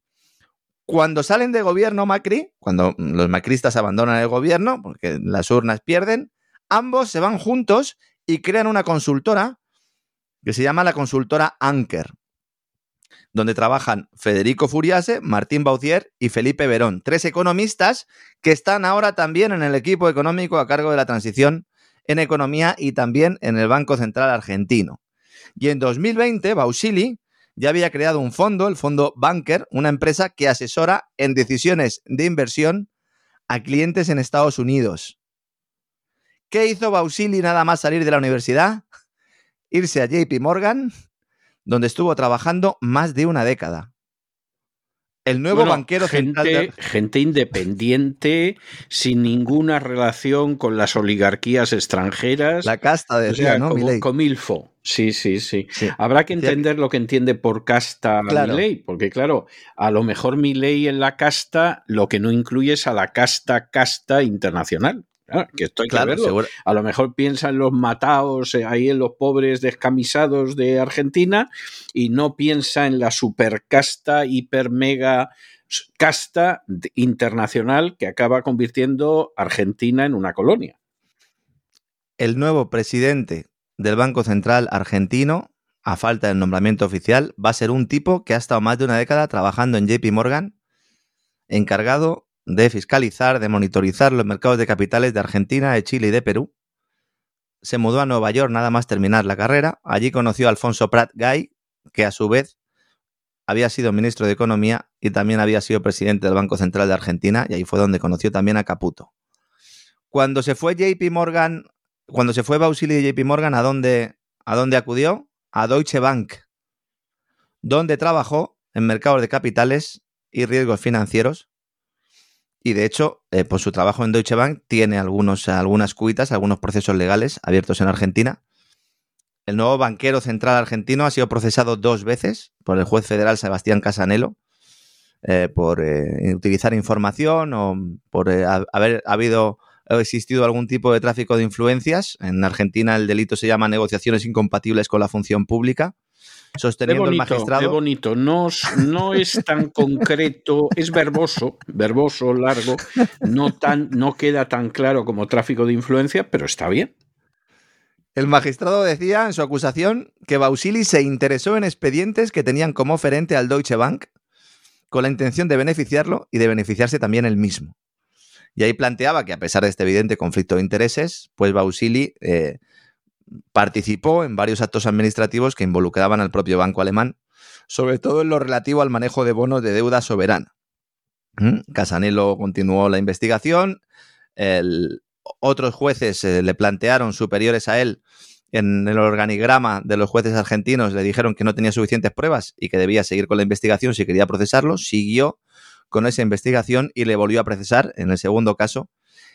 Cuando salen de gobierno Macri, cuando los macristas abandonan el gobierno, porque las urnas pierden, ambos se van juntos y crean una consultora que se llama la consultora Anker donde trabajan Federico Furiase, Martín Baucier y Felipe Verón, tres economistas que están ahora también en el equipo económico a cargo de la transición en economía y también en el Banco Central Argentino. Y en 2020, Bausili ya había creado un fondo, el fondo Banker, una empresa que asesora en decisiones de inversión a clientes en Estados Unidos. ¿Qué hizo Bausili nada más salir de la universidad? Irse a JP Morgan donde estuvo trabajando más de una década. El nuevo banquero gente, gente decir sin ninguna relación con las oligarquías extranjeras. La casta de o ¿no? Como, comilfo. Sí, sí, sí, Habrá que entender lo que entiende por casta claro. porque claro, a lo mejor ley en la casta lo que no incluye es a la casta casta internacional. Ah, que estoy claro, A lo mejor piensan los mataos eh, ahí en los pobres descamisados de Argentina y no piensa en la supercasta, hiper mega casta internacional que acaba convirtiendo Argentina en una colonia. El nuevo presidente del Banco Central argentino, a falta del nombramiento oficial, va a ser un tipo que ha estado más de una década trabajando en JP Morgan, encargado de fiscalizar, de monitorizar los mercados de capitales de Argentina, de Chile y de Perú. Se mudó a Nueva York nada más terminar la carrera. Allí conoció a Alfonso Prat Gay, que a su vez había sido ministro de Economía y también había sido presidente del Banco Central de Argentina, y ahí fue donde conoció también a Caputo. Cuando se fue JP Morgan, cuando se fue Bausili de JP Morgan, ¿a dónde, ¿a dónde acudió? A Deutsche Bank, donde trabajó en mercados de capitales y riesgos financieros y de hecho, eh, por su trabajo en Deutsche Bank, tiene algunos, algunas cuitas, algunos procesos legales abiertos en Argentina. El nuevo banquero central argentino ha sido procesado dos veces por el juez federal Sebastián Casanelo eh, por eh, utilizar información o por haber habido existido algún tipo de tráfico de influencias. En Argentina el delito se llama negociaciones incompatibles con la función pública sosteniendo el magistrado. Qué bonito, no, no es tan concreto, es verboso, verboso, largo, no, tan, no queda tan claro como tráfico de influencia, pero está bien. El magistrado decía en su acusación que Bausili se interesó en expedientes que tenían como oferente al Deutsche Bank con la intención de beneficiarlo y de beneficiarse también él mismo. Y ahí planteaba que a pesar de este evidente conflicto de intereses, pues Bausili eh, participó en varios actos administrativos que involucraban al propio banco alemán, sobre todo en lo relativo al manejo de bonos de deuda soberana. ¿Mm? Casanelo continuó la investigación, otros jueces eh, le plantearon superiores a él en el organigrama de los jueces argentinos, le dijeron que no tenía suficientes pruebas y que debía seguir con la investigación si quería procesarlo, siguió con esa investigación y le volvió a procesar en el segundo caso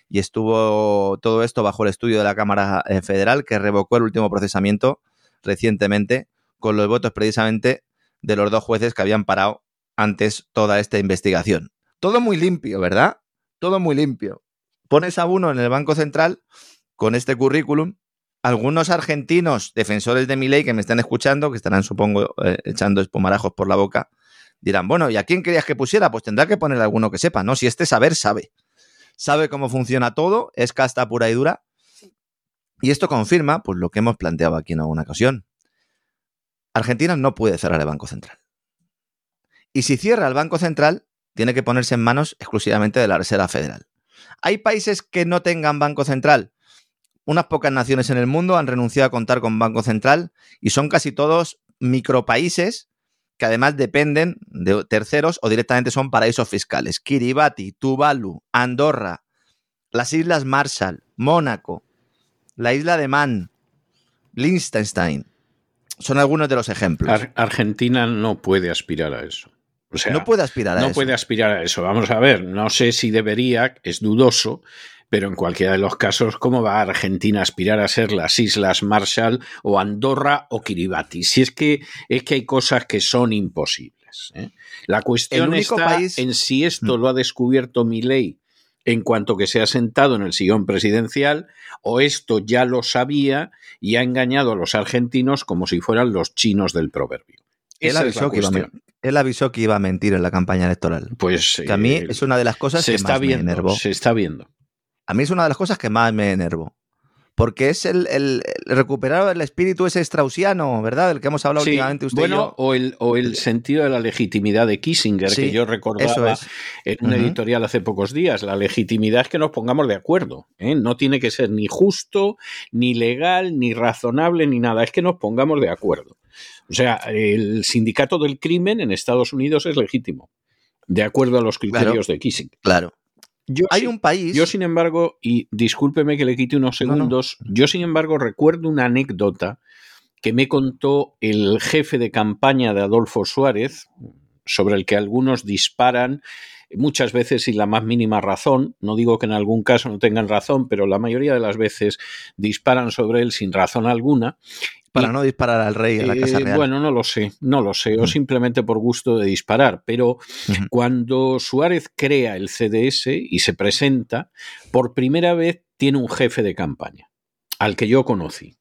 y estuvo todo esto bajo el estudio de la Cámara eh, Federal que revocó el último procesamiento recientemente con los votos precisamente de los dos jueces que habían parado antes toda esta investigación. Todo muy limpio, ¿verdad? Todo muy limpio. Pones a uno en el Banco Central con este currículum. Algunos argentinos defensores de mi ley que me están escuchando, que estarán, supongo, eh, echando espumarajos por la boca, dirán, bueno, ¿y a quién querías que pusiera? Pues tendrá que poner alguno que sepa, ¿no? Si este saber sabe. Sabe cómo funciona todo, es casta pura y dura. Y esto confirma, pues, lo que hemos planteado aquí en alguna ocasión. Argentina no puede cerrar el Banco Central. Y si cierra el Banco Central, tiene que ponerse en manos exclusivamente de la Reserva Federal. ¿Hay países que no tengan Banco Central? Unas pocas naciones en el mundo han renunciado a contar con Banco Central y son casi todos micropaíses que además dependen de terceros o directamente son paraísos fiscales. Kiribati, Tuvalu, Andorra, las Islas Marshall, Mónaco, la isla de Man, Liechtenstein. Son algunos de los ejemplos. Argentina no puede aspirar a eso. O sea, no puede aspirar a eso. No puede aspirar a eso. Vamos a ver, no sé si debería, es dudoso, pero en cualquiera de los casos, ¿cómo va Argentina a aspirar a ser las Islas Marshall o Andorra o Kiribati? Si es que, es que hay cosas que son imposibles. ¿eh? La cuestión está en si esto mm. lo ha descubierto mi ley en cuanto que se ha sentado en el sillón presidencial, o esto ya lo sabía y ha engañado a los argentinos como si fueran los chinos del proverbio. Él avisó, que iba a, él avisó, que iba a mentir en la campaña electoral. Pues que a mí eh, es una de las cosas que más me enervó. Se está viendo. A mí es una de las cosas que más me enervó porque es el, recuperar el espíritu ese straussiano, ¿verdad? Del que hemos hablado últimamente usted bueno, O el, o el sentido de la legitimidad de Kissinger, que yo recordaba en un editorial hace pocos días. La legitimidad es que nos pongamos de acuerdo. ¿eh? No tiene que ser ni justo, ni legal, ni razonable, ni nada. Es que nos pongamos de acuerdo. O sea, el sindicato del crimen en Estados Unidos es legítimo, de acuerdo a los criterios de Kissinger. Claro. Yo, Hay un país. Yo, sin embargo, y discúlpeme que le quite unos segundos, yo, sin embargo, recuerdo una anécdota que me contó el jefe de campaña de Adolfo Suárez, sobre el que algunos disparan muchas veces sin la más mínima razón. No digo que en algún caso no tengan razón, pero la mayoría de las veces disparan sobre él sin razón alguna. Para no disparar al rey a la Casa Real. Bueno, no lo sé, no lo sé, o mm. simplemente por gusto de disparar. Pero cuando Suárez crea el CDS y se presenta, por primera vez tiene un jefe de campaña, al que yo conocí.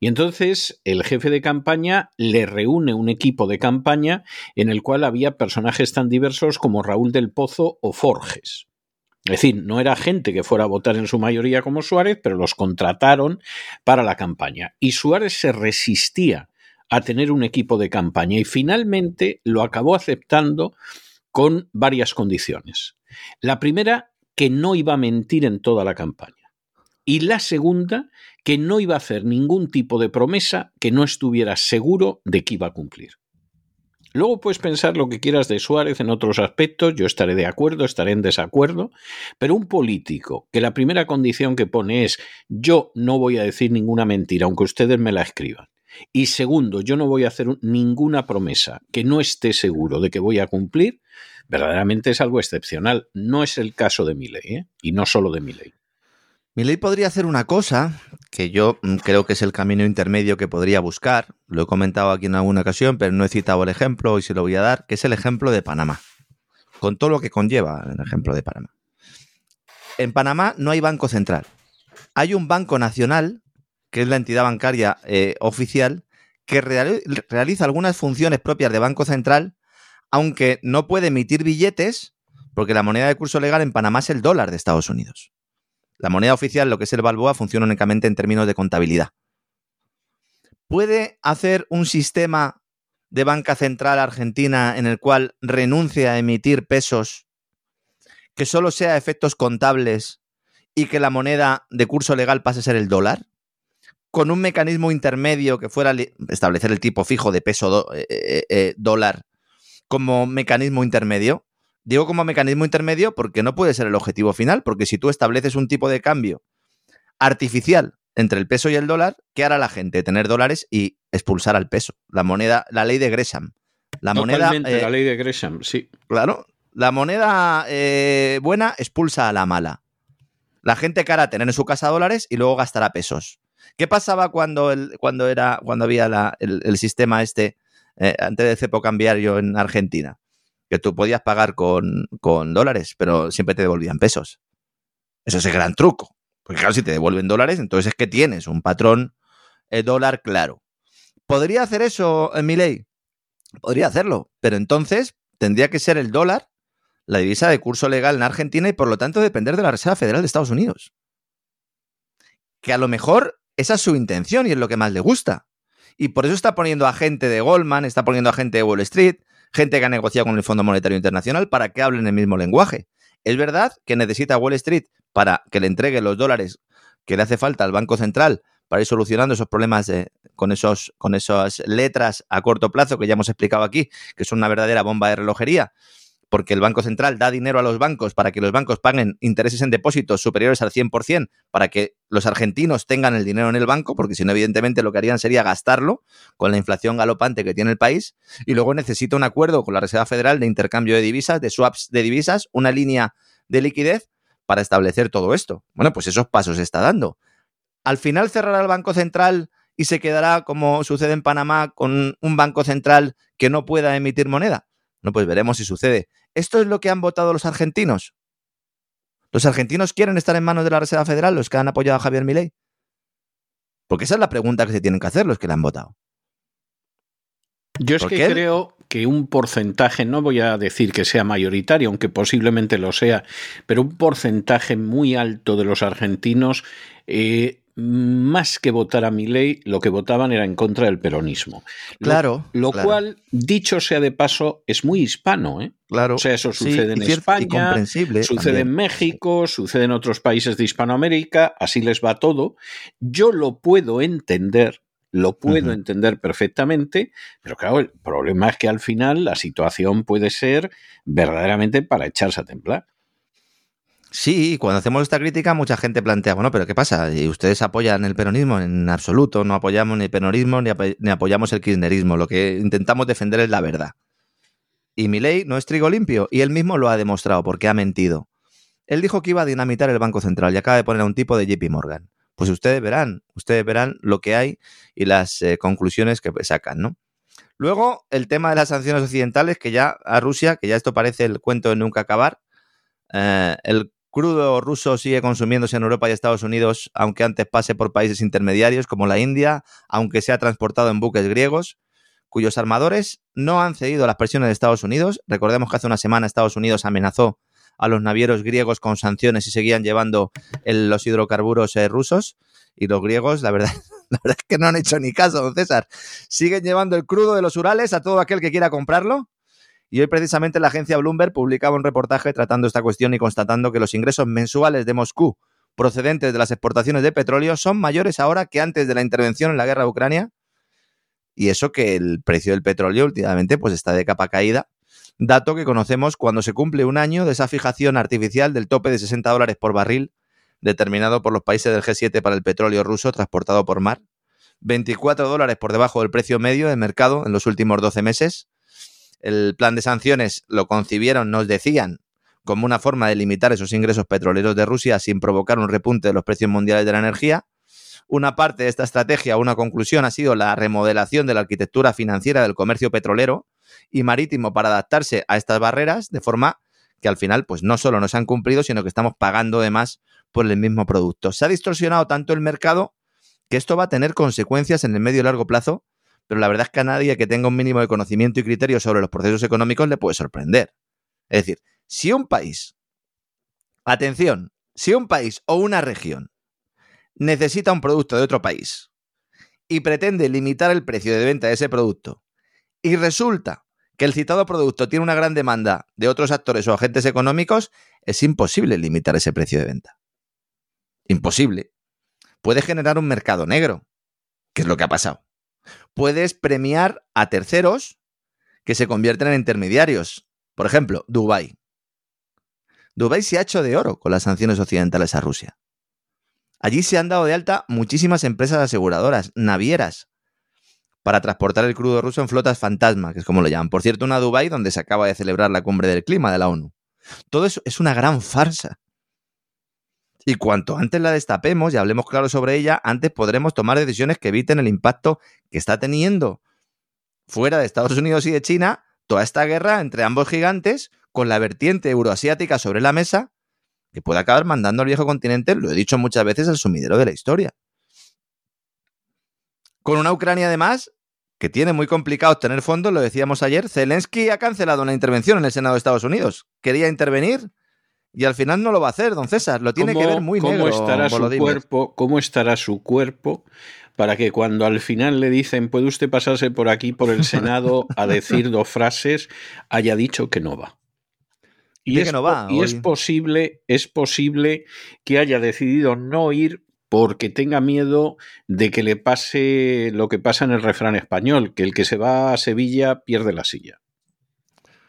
Y entonces el jefe de campaña le reúne un equipo de campaña en el cual había personajes tan diversos como Raúl del Pozo o Forges. Es decir, no era gente que fuera a votar en su mayoría como Suárez, pero los contrataron para la campaña. Y Suárez se resistía a tener un equipo de campaña y finalmente lo acabó aceptando con varias condiciones. La primera, que no iba a mentir en toda la campaña. Y la segunda, que no iba a hacer ningún tipo de promesa que no estuviera seguro de que iba a cumplir. Luego puedes pensar lo que quieras de Suárez en otros aspectos, yo estaré de acuerdo, estaré en desacuerdo, pero un político que la primera condición que pone es yo no voy a decir ninguna mentira, aunque ustedes me la escriban. Y segundo, yo no voy a hacer ninguna promesa que no esté seguro de que voy a cumplir, verdaderamente es algo excepcional. No es el caso de mi ley, ¿eh? y no solo de mi ley. Mi ley podría hacer una cosa que yo mm, creo que es el camino intermedio que podría buscar. Lo he comentado aquí en alguna ocasión, pero no he citado el ejemplo y se lo voy a dar, que es el ejemplo de Panamá. Con todo lo que conlleva el ejemplo de Panamá. En Panamá no hay banco central. Hay un banco nacional, que es la entidad bancaria eh, oficial, que realiza algunas funciones propias de banco central, aunque no puede emitir billetes, porque la moneda de curso legal en Panamá es el dólar de Estados Unidos. La moneda oficial, lo que es el Balboa, funciona únicamente en términos de contabilidad. ¿Puede hacer un sistema de banca central argentina en el cual renuncie a emitir pesos que solo sea efectos contables y que la moneda de curso legal pase a ser el dólar? Con un mecanismo intermedio que fuera establecer el tipo fijo de peso eh, eh, eh, dólar como mecanismo intermedio. Digo como mecanismo intermedio porque no puede ser el objetivo final, porque si tú estableces un tipo de cambio artificial entre el peso y el dólar, ¿qué hará la gente? Tener dólares y expulsar al peso. La moneda, la ley de Gresham. La moneda. Eh, la ley de Gresham, sí. Claro. La moneda eh, buena expulsa a la mala. La gente cara tener en su casa dólares y luego gastará pesos. ¿Qué pasaba cuando, el, cuando, era, cuando había el, sistema este eh, antes del cepo cambiario en Argentina? Que tú podías pagar con, con dólares, pero siempre te devolvían pesos. Eso es el gran truco. Porque claro, si te devuelven dólares, entonces es que tienes un patrón eh, dólar claro. ¿Podría hacer eso en mi ley? Podría hacerlo, pero entonces tendría que ser el dólar la divisa de curso legal en Argentina y por lo tanto depender de la Reserva Federal de Estados Unidos. Que a lo mejor esa es su intención y es lo que más le gusta. Y por eso está poniendo a gente de Goldman, está poniendo a gente de Wall Street, gente que ha negociado con el Fondo Monetario Internacional para que hablen el mismo lenguaje. Es verdad que necesita Wall Street para que le entregue los dólares que le hace falta al Banco Central para ir solucionando esos problemas con, esos, con esas letras a corto plazo que ya hemos explicado aquí, que son una verdadera bomba de relojería porque el Banco Central da dinero a los bancos para que los bancos paguen intereses en depósitos superiores al 100%, para que los argentinos tengan el dinero en el banco, porque si no, evidentemente lo que harían sería gastarlo con la inflación galopante que tiene el país, y luego necesita un acuerdo con la Reserva Federal de intercambio de divisas, de swaps de divisas, una línea de liquidez para establecer todo esto. Bueno, pues esos pasos se está dando. Al final cerrará el Banco Central y se quedará, como sucede en Panamá, con un Banco Central que no pueda emitir moneda. No, pues veremos si sucede. ¿Esto es lo que han votado los argentinos? ¿Los argentinos quieren estar en manos de la Reserva Federal, los que han apoyado a Javier Milei? Porque esa es la pregunta que se tienen que hacer los que le han votado. Yo es que creo que un porcentaje, no voy a decir que sea mayoritario, aunque posiblemente lo sea, pero un porcentaje muy alto de los argentinos eh, más que votar a mi ley, lo que votaban era en contra del peronismo. Claro. Lo, cual, dicho sea de paso, es muy hispano, ¿eh? Claro. O sea, eso sucede en España, sucede en México, sucede en otros países de Hispanoamérica, así les va todo. Yo lo puedo entender, lo puedo entender perfectamente, pero claro, el problema es que al final la situación puede ser verdaderamente para echarse a templar. Sí, cuando hacemos esta crítica mucha gente plantea, bueno, pero ¿qué pasa? ¿Y ustedes apoyan el peronismo? En absoluto, no apoyamos ni el peronismo ni, apoyamos el kirchnerismo. Lo que intentamos defender es la verdad. Y mi ley no es trigo limpio, y él mismo lo ha demostrado porque ha mentido. Él dijo que iba a dinamitar el Banco Central y acaba de poner a un tipo de JP Morgan. Pues ustedes verán, ustedes verán lo que hay y las eh, conclusiones que sacan, ¿no? Luego, el tema de las sanciones occidentales, que ya a Rusia, que ya esto parece el cuento de nunca acabar, eh, el crudo ruso sigue consumiéndose en Europa y Estados Unidos, aunque antes pase por países intermediarios como la India, aunque sea transportado en buques griegos, cuyos armadores no han cedido a las presiones de Estados Unidos. Recordemos que hace una semana Estados Unidos amenazó a los navieros griegos con sanciones y seguían llevando los hidrocarburos eh, rusos. Y los griegos, la verdad, la verdad es que no han hecho ni caso, don César. Siguen llevando el crudo de los Urales a todo aquel que quiera comprarlo y hoy precisamente la agencia Bloomberg publicaba un reportaje tratando esta cuestión y constatando que los ingresos mensuales de Moscú procedentes de las exportaciones de petróleo son mayores ahora que antes de la intervención en la guerra de Ucrania. Y eso que el precio del petróleo últimamente pues está de capa caída. Dato que conocemos cuando se cumple un año de esa fijación artificial del tope de 60 dólares por barril determinado por los países del G7 para el petróleo ruso transportado por mar. 24 dólares por debajo del precio medio de mercado en los últimos 12 meses el plan de sanciones lo concibieron, nos decían, como una forma de limitar esos ingresos petroleros de Rusia sin provocar un repunte de los precios mundiales de la energía. Una parte de esta estrategia, una conclusión, ha sido la remodelación de la arquitectura financiera del comercio petrolero y marítimo para adaptarse a estas barreras, de forma que al final, pues no solo no se han cumplido, sino que estamos pagando de más por el mismo producto. Se ha distorsionado tanto el mercado que esto va a tener consecuencias en el medio y largo plazo pero la verdad es que a nadie que tenga un mínimo de conocimiento y criterio sobre los procesos económicos le puede sorprender. Es decir, si un país, atención, si un país o una región necesita un producto de otro país y pretende limitar el precio de venta de ese producto y resulta que el citado producto tiene una gran demanda de otros actores o agentes económicos, es imposible limitar ese precio de venta. Imposible. Puede generar un mercado negro, que es lo que ha pasado puedes premiar a terceros que se convierten en intermediarios. Por ejemplo, Dubái. Dubái se ha hecho de oro con las sanciones occidentales a Rusia. Allí se han dado de alta muchísimas empresas aseguradoras, navieras, para transportar el crudo ruso en flotas fantasma, que es como lo llaman. Por cierto, una Dubái donde se acaba de celebrar la cumbre del clima de la ONU. Todo eso es una gran farsa. Y cuanto antes la destapemos y hablemos claro sobre ella, antes podremos tomar decisiones que eviten el impacto que está teniendo fuera de Estados Unidos y de China toda esta guerra entre ambos gigantes con la vertiente euroasiática sobre la mesa que puede acabar mandando al viejo continente, lo he dicho muchas veces, al sumidero de la historia. Con una Ucrania además que tiene muy complicado obtener fondos, lo decíamos ayer, Zelensky ha cancelado una intervención en el Senado de Estados Unidos. Quería intervenir y al final no lo va a hacer, don César. Lo tiene que ver muy ¿cómo negro. Estará su cuerpo, ¿Cómo estará su cuerpo para que cuando al final le dicen puede usted pasarse por aquí, por el Senado, a decir dos frases, haya dicho que no va? Y, es, que no va, y es posible, es posible que haya decidido no ir porque tenga miedo de que le pase lo que pasa en el refrán español, que el que se va a Sevilla pierde la silla.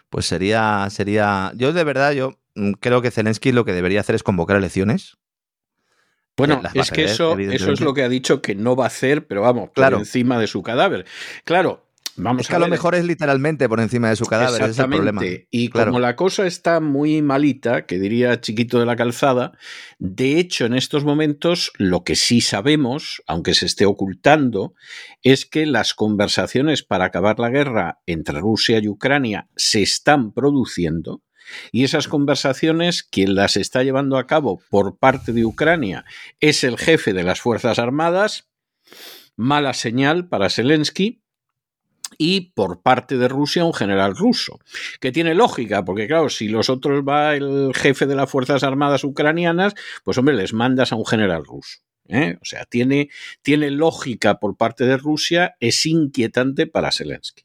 Pues sería, sería, yo de verdad, yo creo que Zelensky lo que debería hacer es convocar elecciones. Bueno, es que eso, eso es lo que ha dicho que no va a hacer, pero vamos, claro. por encima de su cadáver. Claro, Vamos es que a, lo mejor es literalmente por encima de su cadáver, ese es el problema. Y como la cosa está muy malita, que diría chiquito de la calzada, de hecho en estos momentos lo que sí sabemos, aunque se esté ocultando, es que las conversaciones para acabar la guerra entre Rusia y Ucrania se están produciendo. Y esas conversaciones, quien las está llevando a cabo por parte de Ucrania es el jefe de las Fuerzas Armadas, mala señal para Zelensky, y por parte de Rusia un general ruso, que tiene lógica, porque claro, si los otros va el jefe de las Fuerzas Armadas ucranianas, pues hombre, les mandas a un general ruso. ¿eh? O sea, tiene, tiene lógica por parte de Rusia, es inquietante para Zelensky.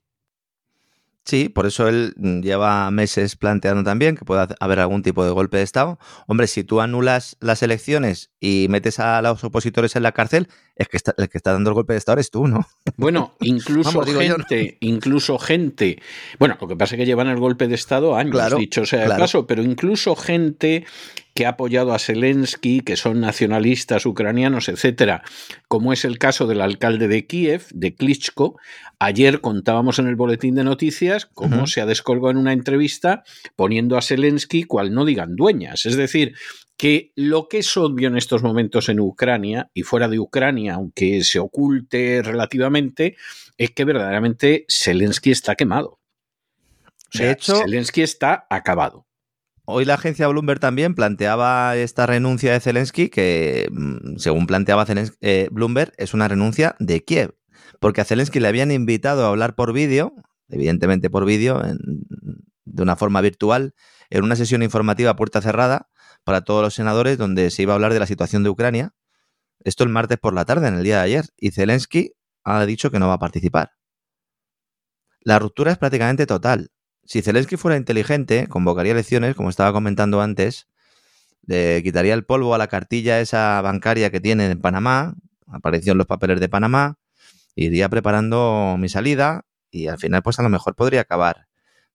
Sí, por eso él mm, lleva meses planteando también que pueda haber algún tipo de golpe de Estado. Hombre, si tú anulas las elecciones y metes a los opositores en la cárcel, es que el que está dando el golpe de Estado eres tú, ¿no? Bueno, incluso gente, incluso gente, bueno, lo que pasa es que llevan el golpe de Estado años, dicho sea el caso, pero incluso gente que ha apoyado a Zelensky, que son nacionalistas ucranianos, etcétera, como es el caso del alcalde de Kiev, de Klitschko. Ayer contábamos en el boletín de noticias cómo se ha descolgado en una entrevista poniendo a Zelensky cual no digan dueñas. Es decir, que lo que es obvio en estos momentos en Ucrania y fuera de Ucrania, aunque se oculte relativamente, es que verdaderamente Zelensky está quemado. O sea, de hecho, Zelensky está acabado. Hoy la agencia Bloomberg también planteaba esta renuncia de Zelensky, que mm, según planteaba eh, Bloomberg, es una renuncia de Kiev, porque a Zelensky le habían invitado a hablar por vídeo, evidentemente por vídeo, de una forma virtual, en una sesión informativa puerta cerrada para todos los senadores, donde se iba a hablar de la situación de Ucrania. Esto el martes por la tarde, en el día de ayer, y Zelensky ha dicho que no va a participar. La ruptura es prácticamente total. Si Zelensky fuera inteligente, convocaría elecciones, como estaba comentando antes, le quitaría el polvo a la cartilla esa bancaria que tiene en Panamá, apareció en los papeles de Panamá, iría preparando mi salida y al final pues a lo mejor podría acabar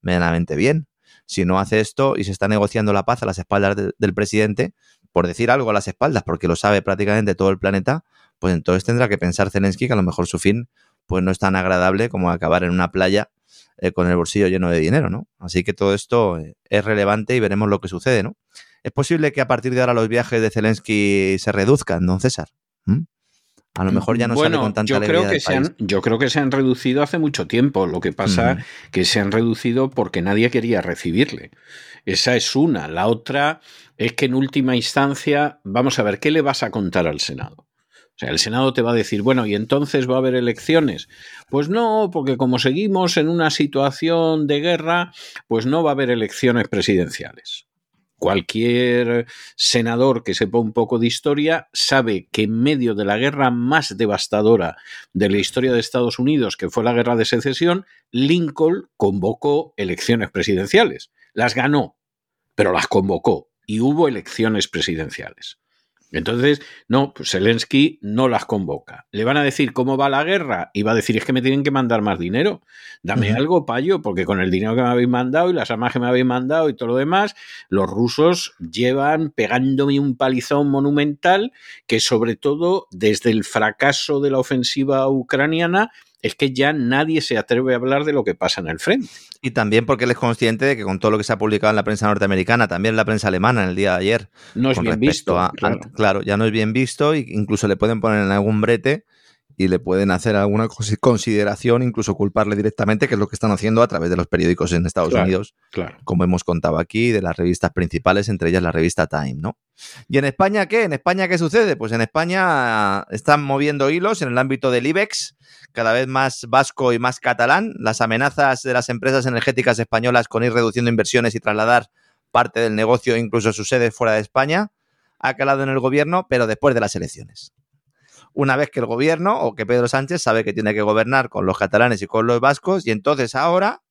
medianamente bien. Si no hace esto y se está negociando la paz a las espaldas del presidente, por decir algo a las espaldas, porque lo sabe prácticamente todo el planeta, pues entonces tendrá que pensar Zelensky que a lo mejor su fin pues no es tan agradable como acabar en una playa eh, con el bolsillo lleno de dinero, ¿no? Así que todo esto eh, es relevante y veremos lo que sucede, ¿no? Es posible que a partir de ahora los viajes de Zelensky se reduzcan, don César. A lo mejor ya no sale con tanta yo creo que se han, Yo creo que se han reducido hace mucho tiempo. Lo que pasa es que se han reducido porque nadie quería recibirle. Esa es una. La otra es que en última instancia, vamos a ver, ¿qué le vas a contar al Senado? Sea, el Senado te va a decir, bueno, ¿y entonces va a haber elecciones? Pues no, porque como seguimos en una situación de guerra, pues no va a haber elecciones presidenciales. Cualquier senador que sepa un poco de historia sabe que en medio de la guerra más devastadora de la historia de Estados Unidos, que fue la guerra de secesión, Lincoln convocó elecciones presidenciales. Las ganó, pero las convocó y hubo elecciones presidenciales. Entonces, no, pues Zelensky no las convoca. Le van a decir cómo va la guerra y va a decir es que me tienen que mandar más dinero. Dame algo, payo, porque con el dinero que me habéis mandado y las armas que me habéis mandado y todo lo demás, los rusos llevan pegándome un palizón monumental que sobre todo desde el fracaso de la ofensiva ucraniana es que ya nadie se atreve a hablar de lo que pasa en el frente. Y también porque él es consciente de que con todo lo que se ha publicado en la prensa norteamericana, también en la prensa alemana en el día de ayer, no es bien visto. claro. claro. ya no es bien visto e incluso le pueden poner en algún brete y le pueden hacer alguna consideración, incluso culparle directamente, que es lo que están haciendo a través de los periódicos en Estados Unidos, claro. como hemos contado aquí, de las revistas principales, entre ellas la revista Time, ¿no? ¿Y en España qué? ¿En España qué sucede? Pues en España están moviendo hilos en el ámbito del IBEX, cada vez más vasco y más catalán. Las amenazas de las empresas energéticas españolas con ir reduciendo inversiones y trasladar parte del negocio, incluso su sede fuera de España, ha calado en el gobierno, pero después de las elecciones una vez que el gobierno o que Pedro Sánchez sabe que tiene que gobernar con los catalanes y con los vascos y entonces ahora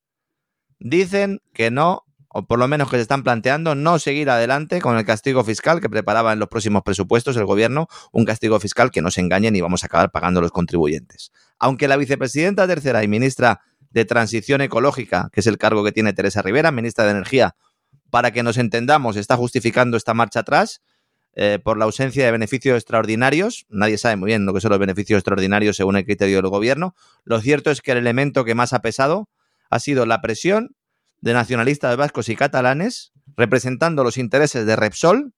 dicen que no, o por lo menos que se están planteando no seguir adelante con el castigo fiscal que preparaba en los próximos presupuestos el gobierno, un castigo fiscal que no se engañen y vamos a acabar pagando los contribuyentes. Aunque la vicepresidenta tercera y ministra de Transición Ecológica, que es el cargo que tiene Teresa Rivera, ministra de Energía, para que nos entendamos, está justificando esta marcha atrás, eh, por la ausencia de beneficios extraordinarios. Nadie sabe muy bien lo que son los beneficios extraordinarios según el criterio del gobierno. Lo cierto es que el elemento que más ha pesado ha sido la presión de nacionalistas vascos y catalanes representando los intereses de Repsol,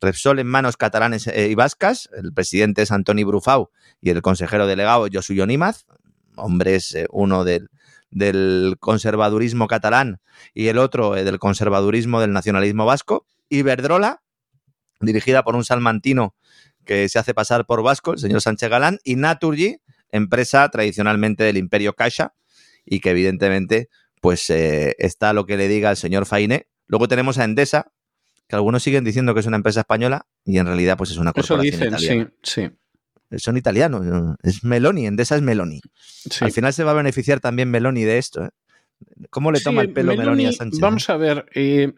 Repsol en manos catalanes eh, y vascas, el presidente es Antoni Brufau y el consejero delegado Josu Yonímaz, hombre es eh, uno del, del, conservadurismo catalán y el otro del conservadurismo del nacionalismo vasco, Iberdrola, dirigida por un salmantino que se hace pasar por vasco, el señor Sánchez Galán, y Naturgy, empresa tradicionalmente del imperio Caixa, y que evidentemente pues eh, está lo que le diga el señor Fainé. Luego tenemos a Endesa, que algunos siguen diciendo que es una empresa española y en realidad pues es una corporación Eso dicen, Sí, sí. Son italianos, es Meloni, Endesa es Meloni. Al final se va a beneficiar también Meloni de esto. ¿eh? ¿Cómo le toma el pelo Meloni, a Sánchez? Vamos a ver, eh,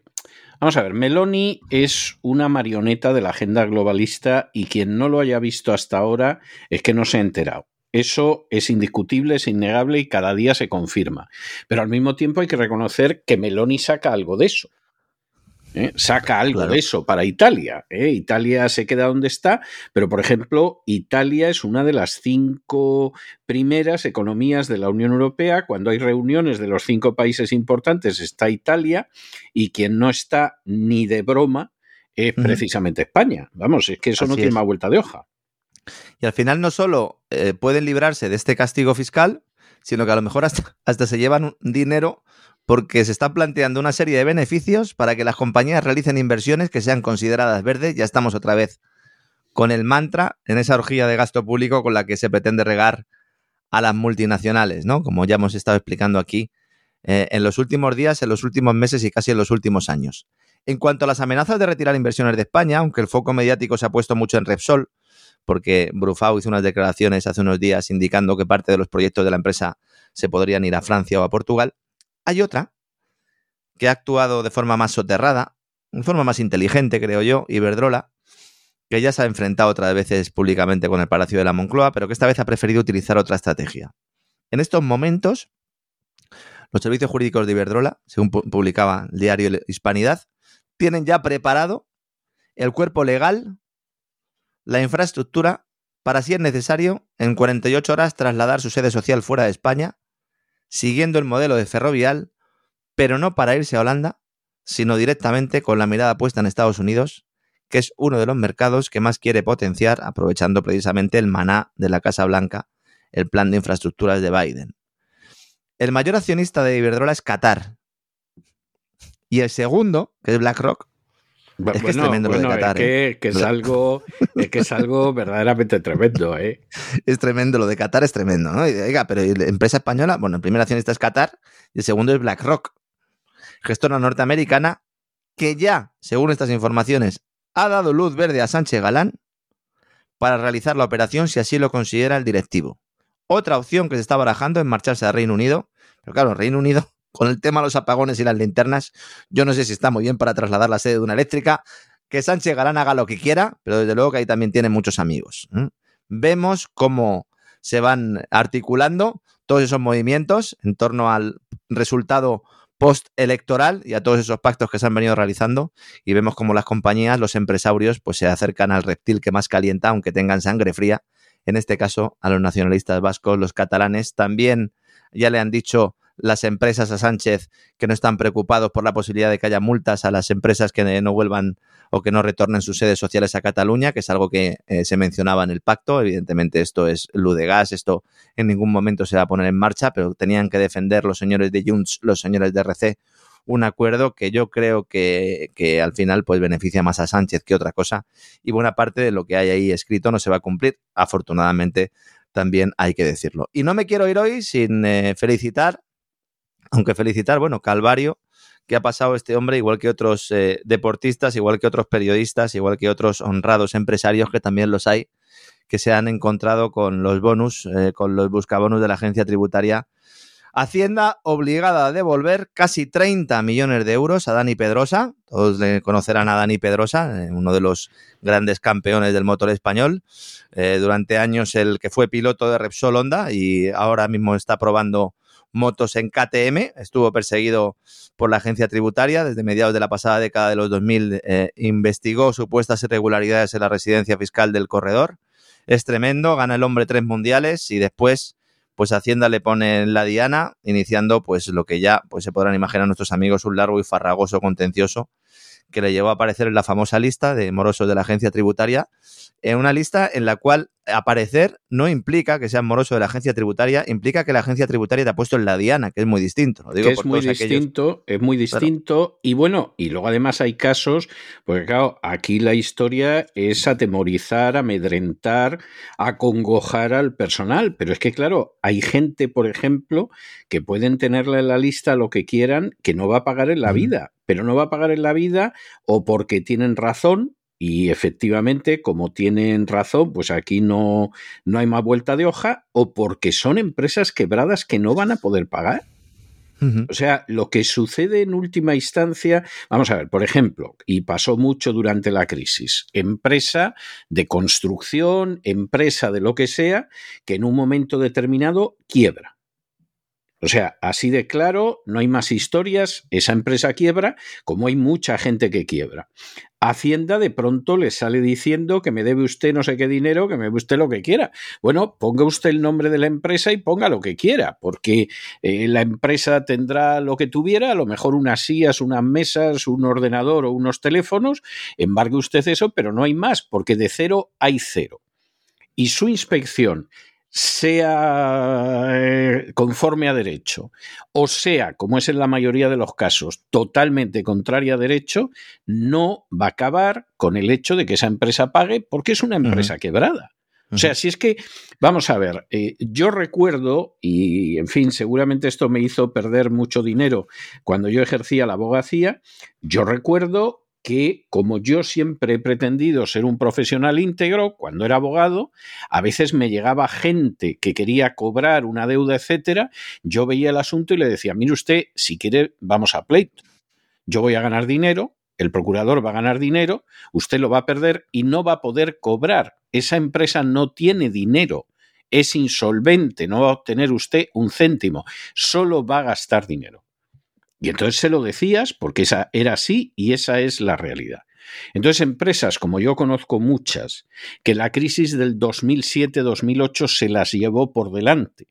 Vamos a ver, Meloni es una marioneta de la agenda globalista y quien no lo haya visto hasta ahora es que no se ha enterado. Eso es indiscutible, es innegable y cada día se confirma. Pero al mismo tiempo hay que reconocer que Meloni saca algo de eso. ¿Eh? saca algo de eso para Italia. ¿eh? Italia se queda donde está, pero por ejemplo, Italia es una de las cinco primeras economías de la Unión Europea. Cuando hay reuniones de los cinco países importantes está Italia y quien no está ni de broma es precisamente España. Vamos, es que eso no tiene más vuelta de hoja. Y al final no solo eh, pueden librarse de este castigo fiscal, sino que a lo mejor hasta, hasta se llevan dinero porque se está planteando una serie de beneficios para que las compañías realicen inversiones que sean consideradas verdes. Ya estamos otra vez con el mantra en esa orgía de gasto público con la que se pretende regar a las multinacionales, ¿no? Como ya hemos estado explicando aquí eh, en los últimos días, en los últimos meses y casi en los últimos años. En cuanto a las amenazas de retirar inversiones de España, aunque el foco mediático se ha puesto mucho en Repsol, porque Brufau hizo unas declaraciones hace unos días indicando que parte de los proyectos de la empresa se podrían ir a Francia o a Portugal, hay otra que ha actuado de forma más soterrada, de forma más inteligente, creo yo, Iberdrola, que ya se ha enfrentado otras veces públicamente con el Palacio de la Moncloa, pero que esta vez ha preferido utilizar otra estrategia. En estos momentos, los servicios jurídicos de Iberdrola, según publicaba el diario Hispanidad, tienen ya preparado el cuerpo legal, la infraestructura, para si es necesario, en 48 horas trasladar su sede social fuera de España siguiendo el modelo de ferrovial, pero no para irse a Holanda, sino directamente con la mirada puesta en Estados Unidos, que es uno de los mercados que más quiere potenciar, aprovechando precisamente el maná de la Casa Blanca, el plan de infraestructuras de Biden. El mayor accionista de Iberdrola es Qatar. Y el segundo, que es BlackRock, es que es tremendo lo de Qatar. Es que, ¿eh? es algo, es que es algo verdaderamente tremendo, ¿eh? Es tremendo, lo de Qatar es tremendo, ¿no? oiga, pero la empresa española, bueno, el primer accionista es Qatar y el segundo es BlackRock, gestora norteamericana que ya, según estas informaciones, ha dado luz verde a Sánchez Galán para realizar la operación si así lo considera el directivo. Otra opción que se está barajando es marcharse a Reino Unido, pero claro, Reino Unido con el tema de los apagones y las linternas, yo no sé si está muy bien para trasladar la sede de una eléctrica. Que Sánchez Galán haga lo que quiera, pero desde luego que ahí también tiene muchos amigos. Vemos cómo se van articulando todos esos movimientos en torno al resultado postelectoral y a todos esos pactos que se han venido realizando y vemos cómo las compañías, los empresarios, pues se acercan al reptil que más calienta, aunque tengan sangre fría, en este caso a los nacionalistas vascos, los catalanes. También ya le han dicho las empresas a Sánchez que no están preocupados por la posibilidad de que haya multas a las empresas que no vuelvan o que no retornen sus sedes sociales a Cataluña, que es algo que eh, se mencionaba en el pacto. Evidentemente esto es luz de gas, esto en ningún momento se va a poner en marcha, pero tenían que defender los señores de Junts, los señores de RC, un acuerdo que yo creo que, que, al final pues beneficia más a Sánchez que otra cosa y buena parte de lo que hay ahí escrito no se va a cumplir. Afortunadamente también hay que decirlo. Y no me quiero ir hoy sin eh, felicitar aunque felicitar, bueno, Calvario, que ha pasado este hombre, igual que otros eh, deportistas, igual que otros periodistas, igual que otros honrados empresarios, que también los hay, que se han encontrado con los bonus, eh, con los buscabonus de la agencia tributaria. Hacienda obligada a devolver casi 30 millones de euros a Dani Pedrosa. Todos le conocerán a Dani Pedrosa, eh, uno de los grandes campeones del motor español. durante años el que fue piloto de Repsol Honda y ahora mismo está probando motos en KTM. Estuvo perseguido por la agencia tributaria desde mediados de la pasada década de los 2000. Eh, investigó supuestas irregularidades en la residencia fiscal del corredor. Es tremendo, gana el hombre tres mundiales y después pues Hacienda le pone la diana, iniciando pues lo que ya pues se podrán imaginar nuestros amigos un largo y farragoso contencioso que le llevó a aparecer en la famosa lista de morosos de la agencia tributaria, en una lista en la cual aparecer no implica que seas moroso de la agencia tributaria, implica que la agencia tributaria te ha puesto en la diana, que es muy distinto. digo es muy distinto, es muy distinto. Y bueno, y luego además hay casos, porque claro, aquí la historia es atemorizar, amedrentar, acongojar al personal. Pero es que, claro, hay gente, por ejemplo, que pueden tenerla en la lista lo que quieran, que no va a pagar en la vida. Pero no va a pagar en la vida o porque tienen razón y efectivamente, como tienen razón, pues aquí no, no hay más vuelta de hoja o porque son empresas quebradas que no van a poder pagar. O sea, lo que sucede en última instancia, vamos a ver, por ejemplo, y pasó mucho durante la crisis, empresa de construcción, empresa de lo que sea, que en un momento determinado quiebra. O sea, así de claro, no hay más historias, esa empresa quiebra, como hay mucha gente que quiebra. Hacienda de pronto le sale diciendo que me debe usted no sé qué dinero, que me debe usted lo que quiera. Bueno, ponga usted el nombre de la empresa y ponga lo que quiera, porque eh, la empresa tendrá lo que tuviera, a lo mejor unas sillas, unas mesas, un ordenador o unos teléfonos, embargue usted eso, pero no hay más, porque de cero hay cero. Y su inspección sea eh, conforme a derecho o sea, como es en la mayoría de los casos, totalmente contraria a derecho, no va a acabar con el hecho de que esa empresa pague porque es una empresa quebrada. O sea, si es que, vamos a ver, eh, yo recuerdo, y en fin, seguramente esto me hizo perder mucho dinero cuando yo ejercía la abogacía, yo recuerdo que como yo siempre he pretendido ser un profesional íntegro, cuando era abogado, a veces me llegaba gente que quería cobrar una deuda, etcétera, yo veía el asunto y le decía, mire usted, si quiere, vamos a pleito. Yo voy a ganar dinero, el procurador va a ganar dinero, usted lo va a perder y no va a poder cobrar. Esa empresa no tiene dinero, es insolvente, no va a obtener usted un céntimo, solo va a gastar dinero. Y entonces se lo decías porque esa era así y esa es la realidad. Entonces, empresas como yo conozco muchas, que la crisis del 2007-2008 se las llevó por delante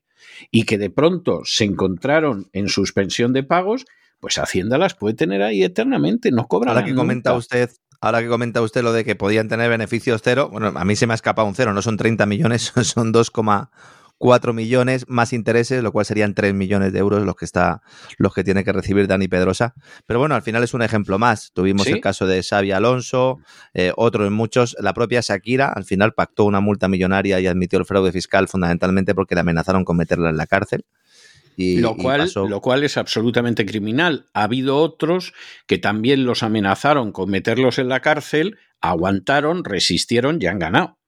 y que de pronto se encontraron en suspensión de pagos, pues Hacienda las puede tener ahí eternamente, no cobra Ahora que comenta usted, ahora que comenta usted lo de que podían tener beneficios cero, bueno, a mí se me ha escapado un cero, no son 30 millones, son 2, 4 millones más intereses, lo cual serían 3 millones de euros los que está, los que tiene que recibir Dani Pedrosa. Pero bueno, al final es un ejemplo más. Tuvimos el caso de Xavi Alonso, eh, otro en muchos. La propia Shakira al final pactó una multa millonaria y admitió el fraude fiscal fundamentalmente porque le amenazaron con meterla en la cárcel. Y, lo, cual, lo cual es absolutamente criminal. Ha habido otros que también los amenazaron con meterlos en la cárcel, aguantaron, resistieron y han ganado.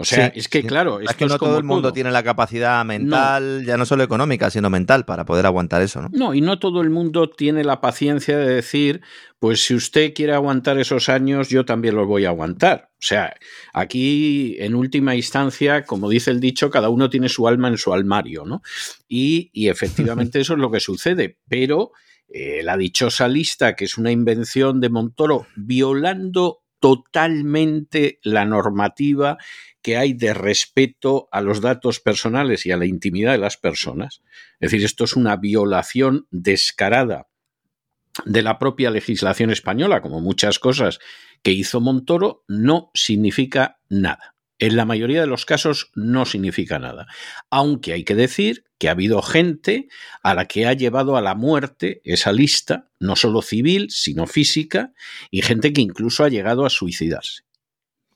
O sea, es que claro, es que no todo el mundo tiene la capacidad mental, ya no solo económica, sino mental para poder aguantar eso, ¿no? No, y no todo el mundo tiene la paciencia de decir, pues si usted quiere aguantar esos años, yo también los voy a aguantar. O sea, aquí en última instancia, como dice el dicho, cada uno tiene su alma en su armario, ¿no? Y, y efectivamente eso es lo que sucede, pero eh, la dichosa lista, que es una invención de Montoro, violando totalmente la normativa que hay de respeto a los datos personales y a la intimidad de las personas. Es decir, esto es una violación descarada de la propia legislación española, como muchas cosas que hizo Montoro, no significa nada. En la mayoría de los casos no significa nada. Aunque hay que decir que ha habido gente a la que ha llevado a la muerte esa lista, no solo civil, sino física, y gente que incluso ha llegado a suicidarse.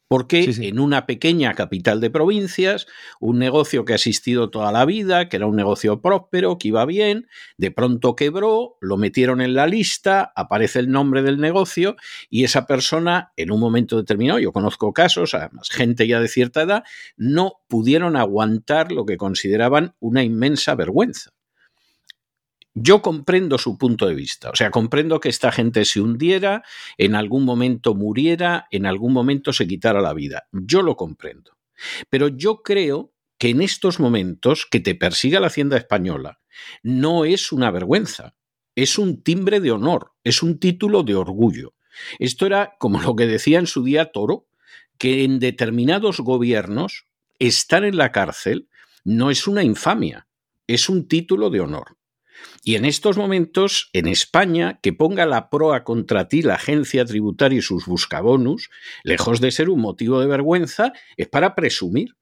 Porque en una pequeña capital de provincias, un negocio que ha existido toda la vida, que era un negocio próspero, que iba bien, de pronto quebró, lo metieron en la lista, aparece el nombre del negocio y esa persona en un momento determinado, yo conozco casos, además gente ya de cierta edad, no pudieron aguantar lo que consideraban una inmensa vergüenza. Yo comprendo su punto de vista, o sea, comprendo que esta gente se hundiera, en algún momento muriera, en algún momento se quitara la vida. Yo lo comprendo. Pero yo creo que en estos momentos que te persiga la Hacienda Española no es una vergüenza, es un timbre de honor, es un título de orgullo. Esto era como lo que decía en su día Toro, que en determinados gobiernos estar en la cárcel no es una infamia, es un título de honor. Y en estos momentos, en España, que ponga la proa contra ti la agencia tributaria y sus buscabonus, lejos de ser un motivo de vergüenza, es para presumir.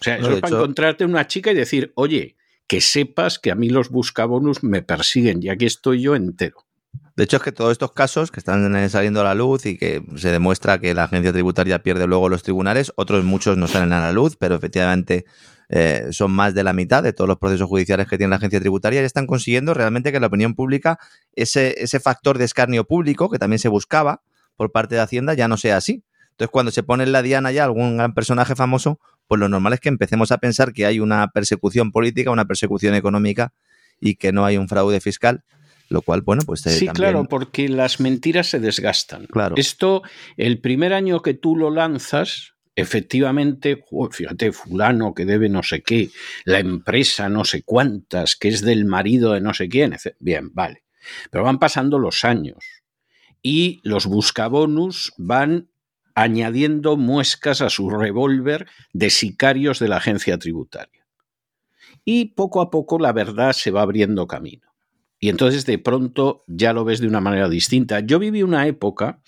O sea, eso es para encontrarte una chica y decir, oye, que sepas que a mí los buscabonus me persiguen y aquí estoy yo entero. De hecho, es que todos estos casos que están saliendo a la luz y que se demuestra que la agencia tributaria pierde luego los tribunales, otros muchos no salen a la luz, pero efectivamente eh, son más de la mitad de todos los procesos judiciales que tiene la agencia tributaria y están consiguiendo realmente que la opinión pública, ese, ese factor de escarnio público que también se buscaba por parte de Hacienda, ya no sea así. Entonces, cuando se pone en la diana ya algún gran personaje famoso, pues lo normal es que empecemos a pensar que hay una persecución política, una persecución económica y que no hay un fraude fiscal lo cual, bueno, pues... Eh, sí, claro, porque las mentiras se desgastan. Claro. Esto, el primer año que tú lo lanzas, efectivamente, fíjate, fulano que debe no sé qué, la empresa no sé cuántas, que es del marido de no sé quién, bien, vale. Pero van pasando los años y los buscabonus van añadiendo muescas a su revólver de sicarios de la agencia tributaria. Y poco a poco la verdad se va abriendo camino. Y entonces de pronto ya lo ves de una manera distinta. Yo viví una época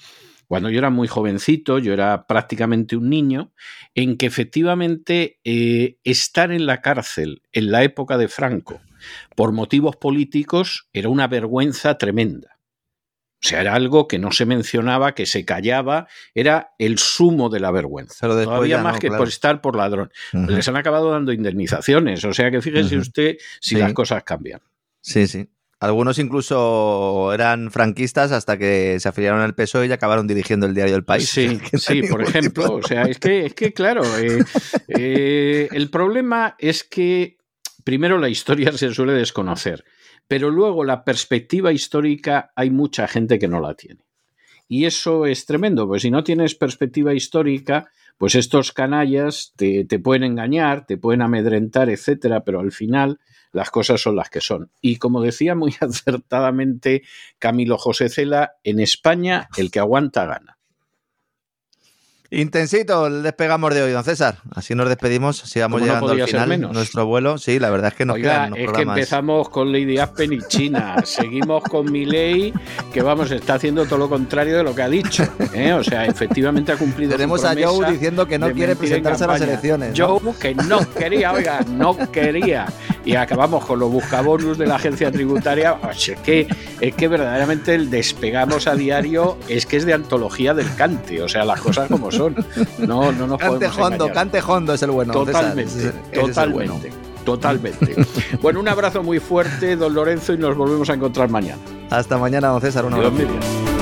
cuando yo era muy jovencito, yo era prácticamente un niño, en que efectivamente eh, estar en la cárcel en la época de Franco por motivos políticos era una vergüenza tremenda. O sea, era algo que no se mencionaba, que se callaba, era el sumo de la vergüenza. Todavía más que por estar por ladrón. Les han acabado dando indemnizaciones, o sea que fíjese usted si las cosas cambian. Sí, sí. Algunos incluso eran franquistas hasta que se afiliaron al PSOE y acabaron dirigiendo el diario El País. Sí, sí por ejemplo. O sea, es que, es que claro, eh, eh, el problema es que primero la historia se suele desconocer, pero luego la perspectiva histórica hay mucha gente que no la tiene. Y eso es tremendo, porque si no tienes perspectiva histórica, pues estos canallas te, te pueden engañar, te pueden amedrentar, etcétera, pero al final las cosas son las que son. Y como decía muy acertadamente Camilo José Cela, en España el que aguanta gana. Intensito el despegamos de hoy, don César. Así nos despedimos, sigamos llegando al final nuestro vuelo. Sí, la verdad es que nos Oiga, es que empezamos con Lady Aspen y China, seguimos con Milei, que vamos, está haciendo todo lo contrario de lo que ha dicho. ¿eh? O sea, efectivamente ha cumplido Tenemos a Joe diciendo que no quiere presentarse a las elecciones. Joe que no quería, oiga, no quería. Y acabamos con los buscabonus de la agencia tributaria. O sea, es que, es que verdaderamente el despegamos a diario es que es de antología del cante. O sea, las cosas como son. No, no nos cante hondo, cante hondo es el bueno. Totalmente, totalmente. Totalmente. bueno, un abrazo muy fuerte, don Lorenzo, y nos volvemos a encontrar mañana. Hasta mañana, don César. Un abrazo.